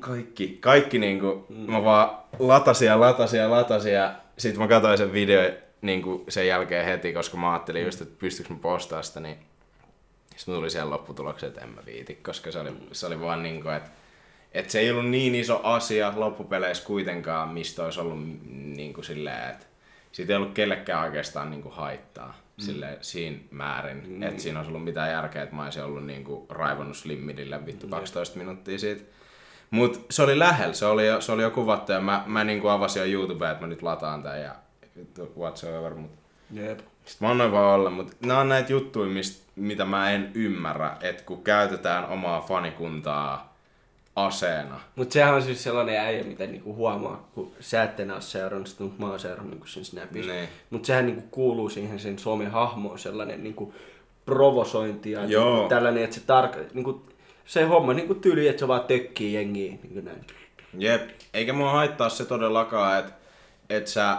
Kaikki, kaikki niinku, mä vaan latasin ja latasin ja latasin ja sit mä katsoin sen video niinku sen jälkeen heti, koska mä ajattelin just, että pystyykö mä postaa sitä, niin sitten tulin siihen lopputulokseen, että en mä viiti, koska se oli, se oli vaan niinku, että että se ei ollut niin iso asia loppupeleissä kuitenkaan, mistä olisi ollut niin kuin silleen, että siitä ei ollut kellekään oikeastaan niin kuin haittaa mm. silleen, siinä määrin, mm. että siinä olisi ollut mitään järkeä, että mä olisin ollut niin kuin raivonnut Slimmidille vittu 12 minuuttia siitä. Mutta se oli lähellä, se oli jo, se oli jo kuvattu ja mä, mä niin kuin avasin jo YouTubea, että mä nyt lataan tän ja vittu whatsoever, mutta Jep. sitten mä annoin vaan olla, mutta nämä on näitä juttuja, mistä, mitä mä en ymmärrä, että kun käytetään omaa fanikuntaa aseena, Mut sehän on siis sellainen äijä, mitä niinku huomaa, kun sä et enää ole seurannut sitä, mutta mä oon seurannut niinku sen Snapissa. Niin. Mut sehän niinku kuuluu siihen sen somehahmoon sellainen niinku provosointi ja Joo. niinku tällainen, että se tarka, niinku, se homma niinku tyli, että se vaan tökkii jengiä niinku näin. Jep, eikä mua haittaa se todellakaan, että et sä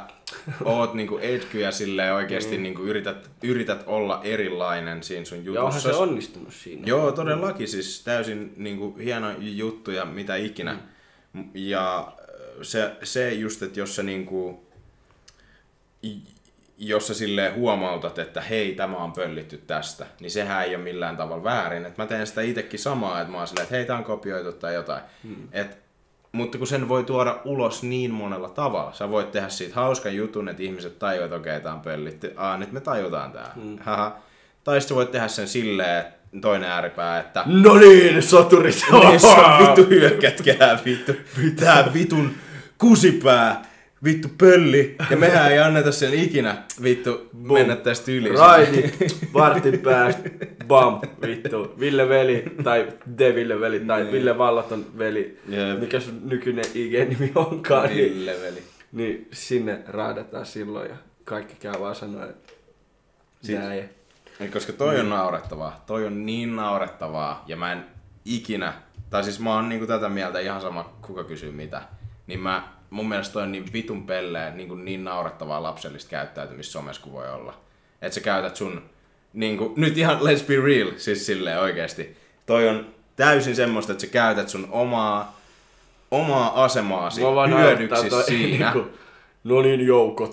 oot niinku etkyjä silleen oikeesti niinku yrität, yrität olla erilainen siinä sun Ja onhan jutussa. se onnistunut siinä. Joo, todellakin siis täysin niinku hieno juttu ja mitä ikinä. Mm. Ja se, se just, että jos sä niinku, jos sä silleen huomautat, että hei, tämä on pöllitty tästä, niin sehän ei ole millään tavalla väärin. Et mä teen sitä itsekin samaa, että mä oon silleen, että hei, tää on kopioitu tai jotain. Mm. Et, mutta kun sen voi tuoda ulos niin monella tavalla. Sä voit tehdä siitä hauskan jutun, että ihmiset tajuavat, että okei, tää on pöllitty. Aa, nyt me tajutaan tää. Mm. Haha. Tai sitten voit tehdä sen silleen, että toinen ääripää, että No niin, soturit! on vittu hyökätkää, vittu. Tää vitun kusipää, vittu pölli. Ja mehän ei anneta sen ikinä, vittu, mennä tästä yli. Raidi, vartin päästä, bam, vittu. Ville Veli, tai De Ville Veli, tai Ville Vallaton veli. Jep. Mikä sun nykyinen IG-nimi onkaan, niin, Ville veli. niin sinne raadataan silloin ja kaikki käy vaan sanoa, että Sit- näin. Ei, Koska toi on naurettavaa. Toi on niin naurettavaa. Ja mä en ikinä, tai siis mä oon niinku tätä mieltä ihan sama kuka kysyy mitä. Niin mä, mun mielestä toi on niin vitun pelleen niin, niin naurettavaa lapsellista käyttäytymistä somessa kuin voi olla. Että sä käytät sun, niinku, nyt ihan let's be real, siis silleen oikeesti. Toi on täysin semmoista, että sä käytät sun omaa, omaa asemaasi hyödyksi toi, siinä. niinku, No niin, joukot.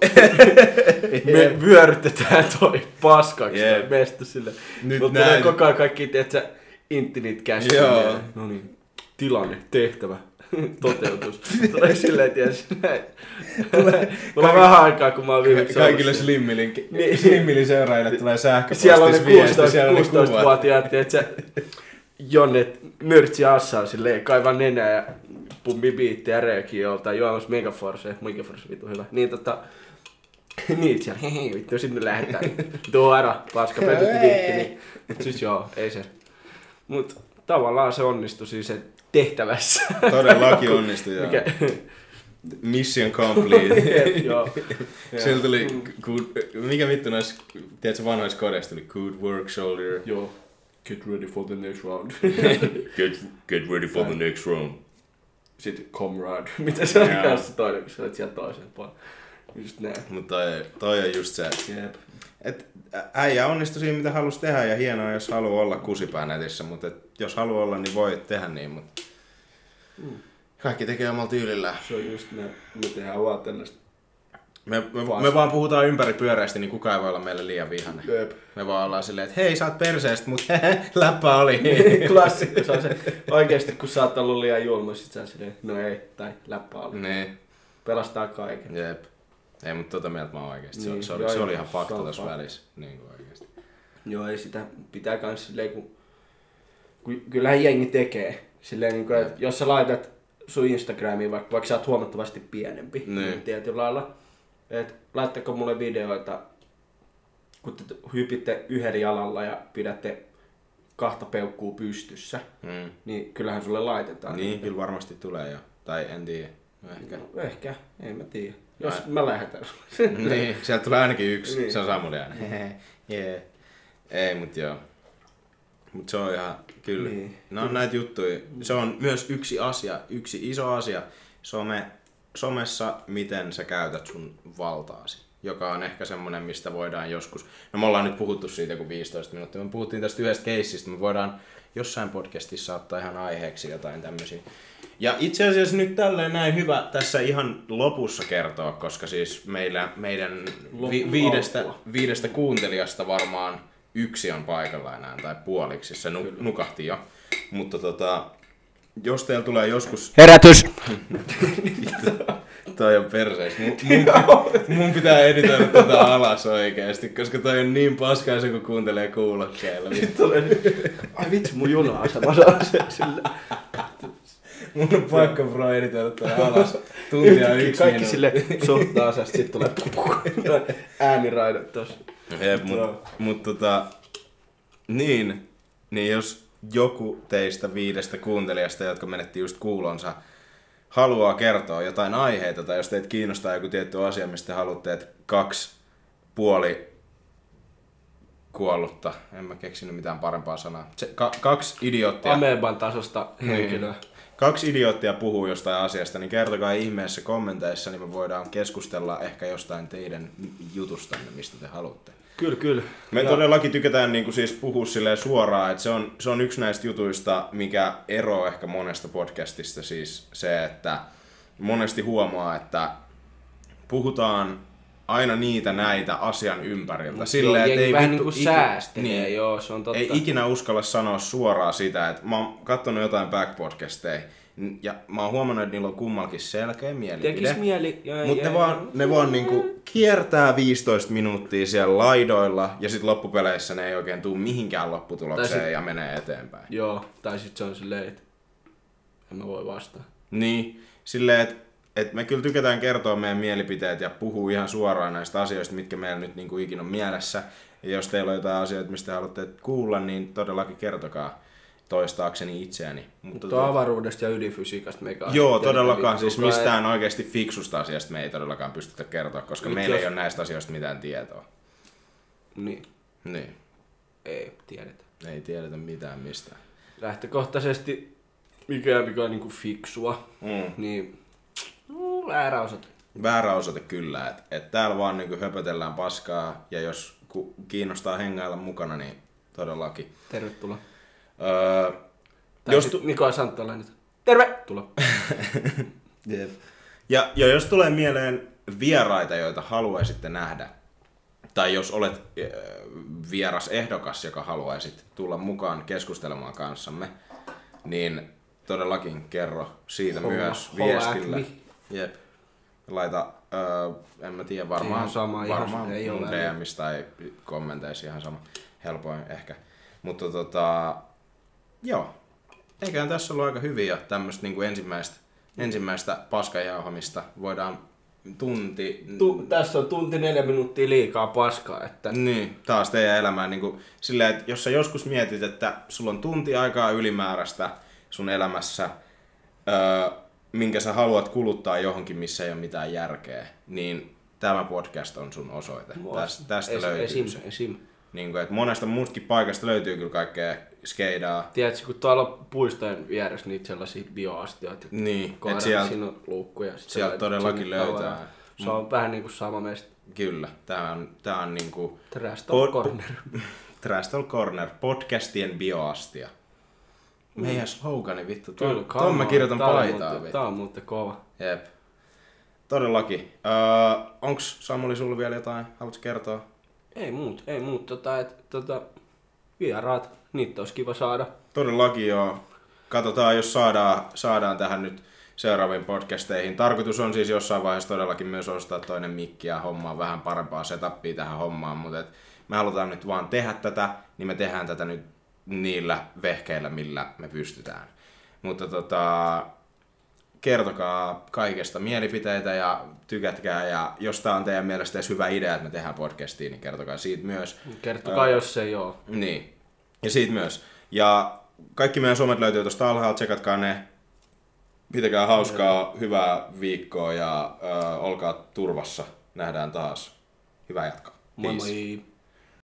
Me vyörytetään toi paskaksi Jep. toi mestä sille. Nyt Mutta näin. koko ajan kaikki, tiedätkö, intinit käsiä. Joo. No niin, tilanne, tehtävä, toteutus. Tulee silleen, tiedätkö, näin. Tulee vähän aikaa, kun mä oon viimeksi ollut Kaikille. Slimmilin, Niin. Slimmilin seuraajille tulee sähköpostis Siellä on ne viesti, 16, siellä on ne kuvat. 16-vuotiaat, tiedätkö, Jonne mörtsi assaa silleen, kaiva nenää ja ja reakio tai juomassa Megaforce, Megaforce vittu hyvä. Niin tota, niin siellä, hehe, vittu, sinne lähdetään. Tuora, paska pötyt biitti, niin. Mut siis joo, ei se. Mut tavallaan se onnistui siis se tehtävässä. Todellakin onnistui, joo. Mikä, Mission complete. joo. Siellä tuli, good, mikä vittu noissa, tiedätkö vanhoissa kodeissa tuli good work shoulder. Joo. Get ready for the next round. Get, get ready for the next round. Sitten comrade. Mitä se oli Joo. kanssa toinen, kun sä olet siellä toisen puolella. Just näin. Mutta toi, toi on just se, Jep. että äijä onnistui siinä mitä halusi tehdä ja hienoa jos haluaa olla kusipää netissä, mutta et jos haluaa olla niin voi tehdä niin, mutta kaikki tekee omalla tyylillään. Se on just näin. Me tehdään vaan tällaista. Me, me, me vaan puhutaan ympäripyöreästi, niin kukaan ei voi olla meille liian vihainen. Jep. Me vaan ollaan silleen, että hei sä oot perseestä, mutta läppä oli. Klassikko. Se on se oikeesti, kun sä oot ollut liian julma, sit sä silleen, no ei, tai läppä oli. niin, Pelastaa kaiken. jep. Ei, mutta tota mieltä mä oon oikeesti. Se, Niin, se, oli, se oli ihan fakta fakta. välissä. Niin kuin oikeesti. Joo, ei sitä pitää kans silleen, kun, kun kyllähän jengi tekee. Silleen, niin kuin, että jos sä laitat sun Instagramiin, vaikka, vaikka sä oot huomattavasti pienempi, Niin. niin tietyllä lailla, että laittako mulle videoita, kun te hypitte yhdellä jalalla ja pidätte kahta peukkuu pystyssä, Mm. niin kyllähän sulle laitetaan. Niin, niitä. kyllä varmasti tulee jo. Tai en tiedä. Ehkä. No, ehkä, en mä tiedä. Jos Ai. mä lähetän. niin, sieltä tulee ainakin yksi. Niin. Se on Samuli aina. yeah. Ei, mut joo. Mut se on ihan, kyllä. Niin. Ne on näitä juttuja. Se on myös yksi asia, yksi iso asia some, somessa, miten sä käytät sun valtaasi. joka on ehkä semmoinen, mistä voidaan joskus... No me ollaan nyt puhuttu siitä joku 15 minuuttia. Me puhuttiin tästä yhdestä keissistä. Me voidaan jossain podcastissa ottaa ihan aiheeksi jotain tämmöisiä. Ja itse asiassa nyt tälleen näin hyvä tässä ihan lopussa kertoa, koska siis meillä, meidän vi, viidestä, viidestä kuuntelijasta varmaan yksi on paikalla enää, tai puoliksi, se nu, nukahti jo. Mutta tota, jos teillä tulee joskus... Herätys! toi on perseis. Mun, mun, mun pitää editoida tätä alas oikeesti, koska toi on niin paskaisa, kun kuuntelee kuulokkeilla. Ai vitsi, mun juna-asema saa se sillä. Mun on pakko bro editoida tätä alas. Tuntia yksi Kaikki minuutti. sille sohtaa asesta, sit tulee ääniraidat tossa. Jep, mut, mut tota, niin, niin jos joku teistä viidestä kuuntelijasta, jotka menetti just kuulonsa, haluaa kertoa jotain aiheita, tai jos teitä kiinnostaa joku tietty asia, mistä te haluatte, että kaksi puoli kuollutta, en mä keksinyt mitään parempaa sanaa, Se, ka, kaksi idioottia, Ameban tasosta henkilöä. kaksi idioottia puhuu jostain asiasta, niin kertokaa ihmeessä kommenteissa, niin me voidaan keskustella ehkä jostain teidän jutustanne, mistä te haluatte. Kyllä, kyllä. Me ja. todellakin tykätään niin kuin siis puhua silleen suoraan, että se on, se on yksi näistä jutuista, mikä ero ehkä monesta podcastista siis se, että monesti huomaa, että puhutaan aina niitä näitä asian ympäriltä. Silleen, että ei vähän vittu niin kuin säästelee, niin. joo, se on totta. Ei ikinä uskalla sanoa suoraan sitä, että mä oon katsonut jotain back-podcasteja, ja mä oon huomannut, että niillä on kummallakin selkeä mielipide. Tekis mieli... Mutta ne vaan, ne vaan niinku kiertää 15 minuuttia siellä laidoilla ja sitten loppupeleissä ne ei oikein tuu mihinkään lopputulokseen sit- ja menee eteenpäin. Joo, tai sit se on silleen, että en mä voi vastaa. Niin, silleen, että et me kyllä tykätään kertoa meidän mielipiteet ja puhua ihan suoraan näistä asioista, mitkä meillä nyt niinku ikinä on mielessä. Ja jos teillä on jotain asioita, mistä haluatte kuulla, niin todellakin kertokaa toistaakseni itseäni. Mutta Tuo avaruudesta ja ydinfysiikasta meikä on Joo, todellakaan. Siis kukaan ei- mistään oikeasti fiksusta asiasta me ei todellakaan pystytä kertoa, koska Nyt meillä jos- ei ole näistä asioista mitään tietoa. Niin, Niin, ei tiedetä. ei tiedetä mitään mistään. Lähtökohtaisesti mikä mikä on niinku fiksua, Mm. niin no, väärä osoite. Väärä osoite kyllä, että et täällä vaan niinku höpötellään paskaa ja jos kiinnostaa hengailla mukana, niin todellakin. Tervetuloa. Öö, Tai jos tu- Niko Santtolainen. Tervetuloa. Jep. Ja, ja jos tulee mieleen vieraita, joita haluaisitte nähdä, tai jos olet äh, vieras ehdokas, joka haluaisit tulla mukaan keskustelemaan kanssamme, niin todellakin kerro siitä Holla- myös holla viestillä. Jep. Laita, äh, en mä tiedä, varmaan, Ihan sama, ihan varmaan ei ole väliä. DMistä tai kommenteissa ihan sama. Helpoin ehkä. Mutta tota, joo. Eiköhän tässä ollut aika hyvin ja tämmöistä niinku ensimmäistä, ensimmäistä paskajauhamista voidaan tunti... Tu- tässä on tunti neljä minuuttia liikaa paskaa, että Niin, taas teidän elämään niin kuin, silleen, että jos sä joskus mietit, että sulla on tunti aikaa ylimääräistä sun elämässä, öö, minkä sä haluat kuluttaa johonkin, missä ei ole mitään järkeä, niin tämä podcast on sun osoite. Tästä, tästä es, löytyy esim, se. esim. Niin kuin, että monesta muustakin paikasta löytyy kyllä kaikkea skeidaa. Tiedätkö, kun tuolla on puistojen vieressä niitä sellaisia bioastioita, Niin, koira, sieltä, siinä on luukkuja. sieltä laitat todellakin löytää. tavaraa. Se on vähän niinku sama meistä. kyllä, tämä on, tämä on niin kuin Trash Pod- Corner. Trash Talk Corner, podcastien bioastia. Meidän slogani vittu. Kyllä, Tuon, tuon mä on. kirjoitan Tää on paitaa. vittu. Tää on muuten kova. Jep. Todellakin. Öö, onks Samuli sulla vielä jotain? Haluatko kertoa? Ei muut, ei muut. Tota, et, tota, vieraat, niitä olisi kiva saada. Todellakin joo. Katsotaan, jos saadaan, saadaan tähän nyt seuraaviin podcasteihin. Tarkoitus on siis jossain vaiheessa todellakin myös ostaa toinen mikki ja hommaa vähän parempaa setupia tähän hommaan, mutta et me halutaan nyt vaan tehdä tätä, niin me tehdään tätä nyt niillä vehkeillä, millä me pystytään. Mutta tota, kertokaa kaikesta mielipiteitä ja tykätkää ja jos tää on teidän mielestä edes hyvä idea, että me tehdään podcastia, niin kertokaa siitä myös. Kertokaa, jos ei oo. Niin. Ja siitä myös. Ja kaikki meidän somet löytyy tuosta alhaalta, tsekatkaa ne. Pitäkää hauskaa, hyvää viikkoa ja ö, olkaa turvassa. Nähdään taas. Hyvää jatkoa. Moi Peace. moi.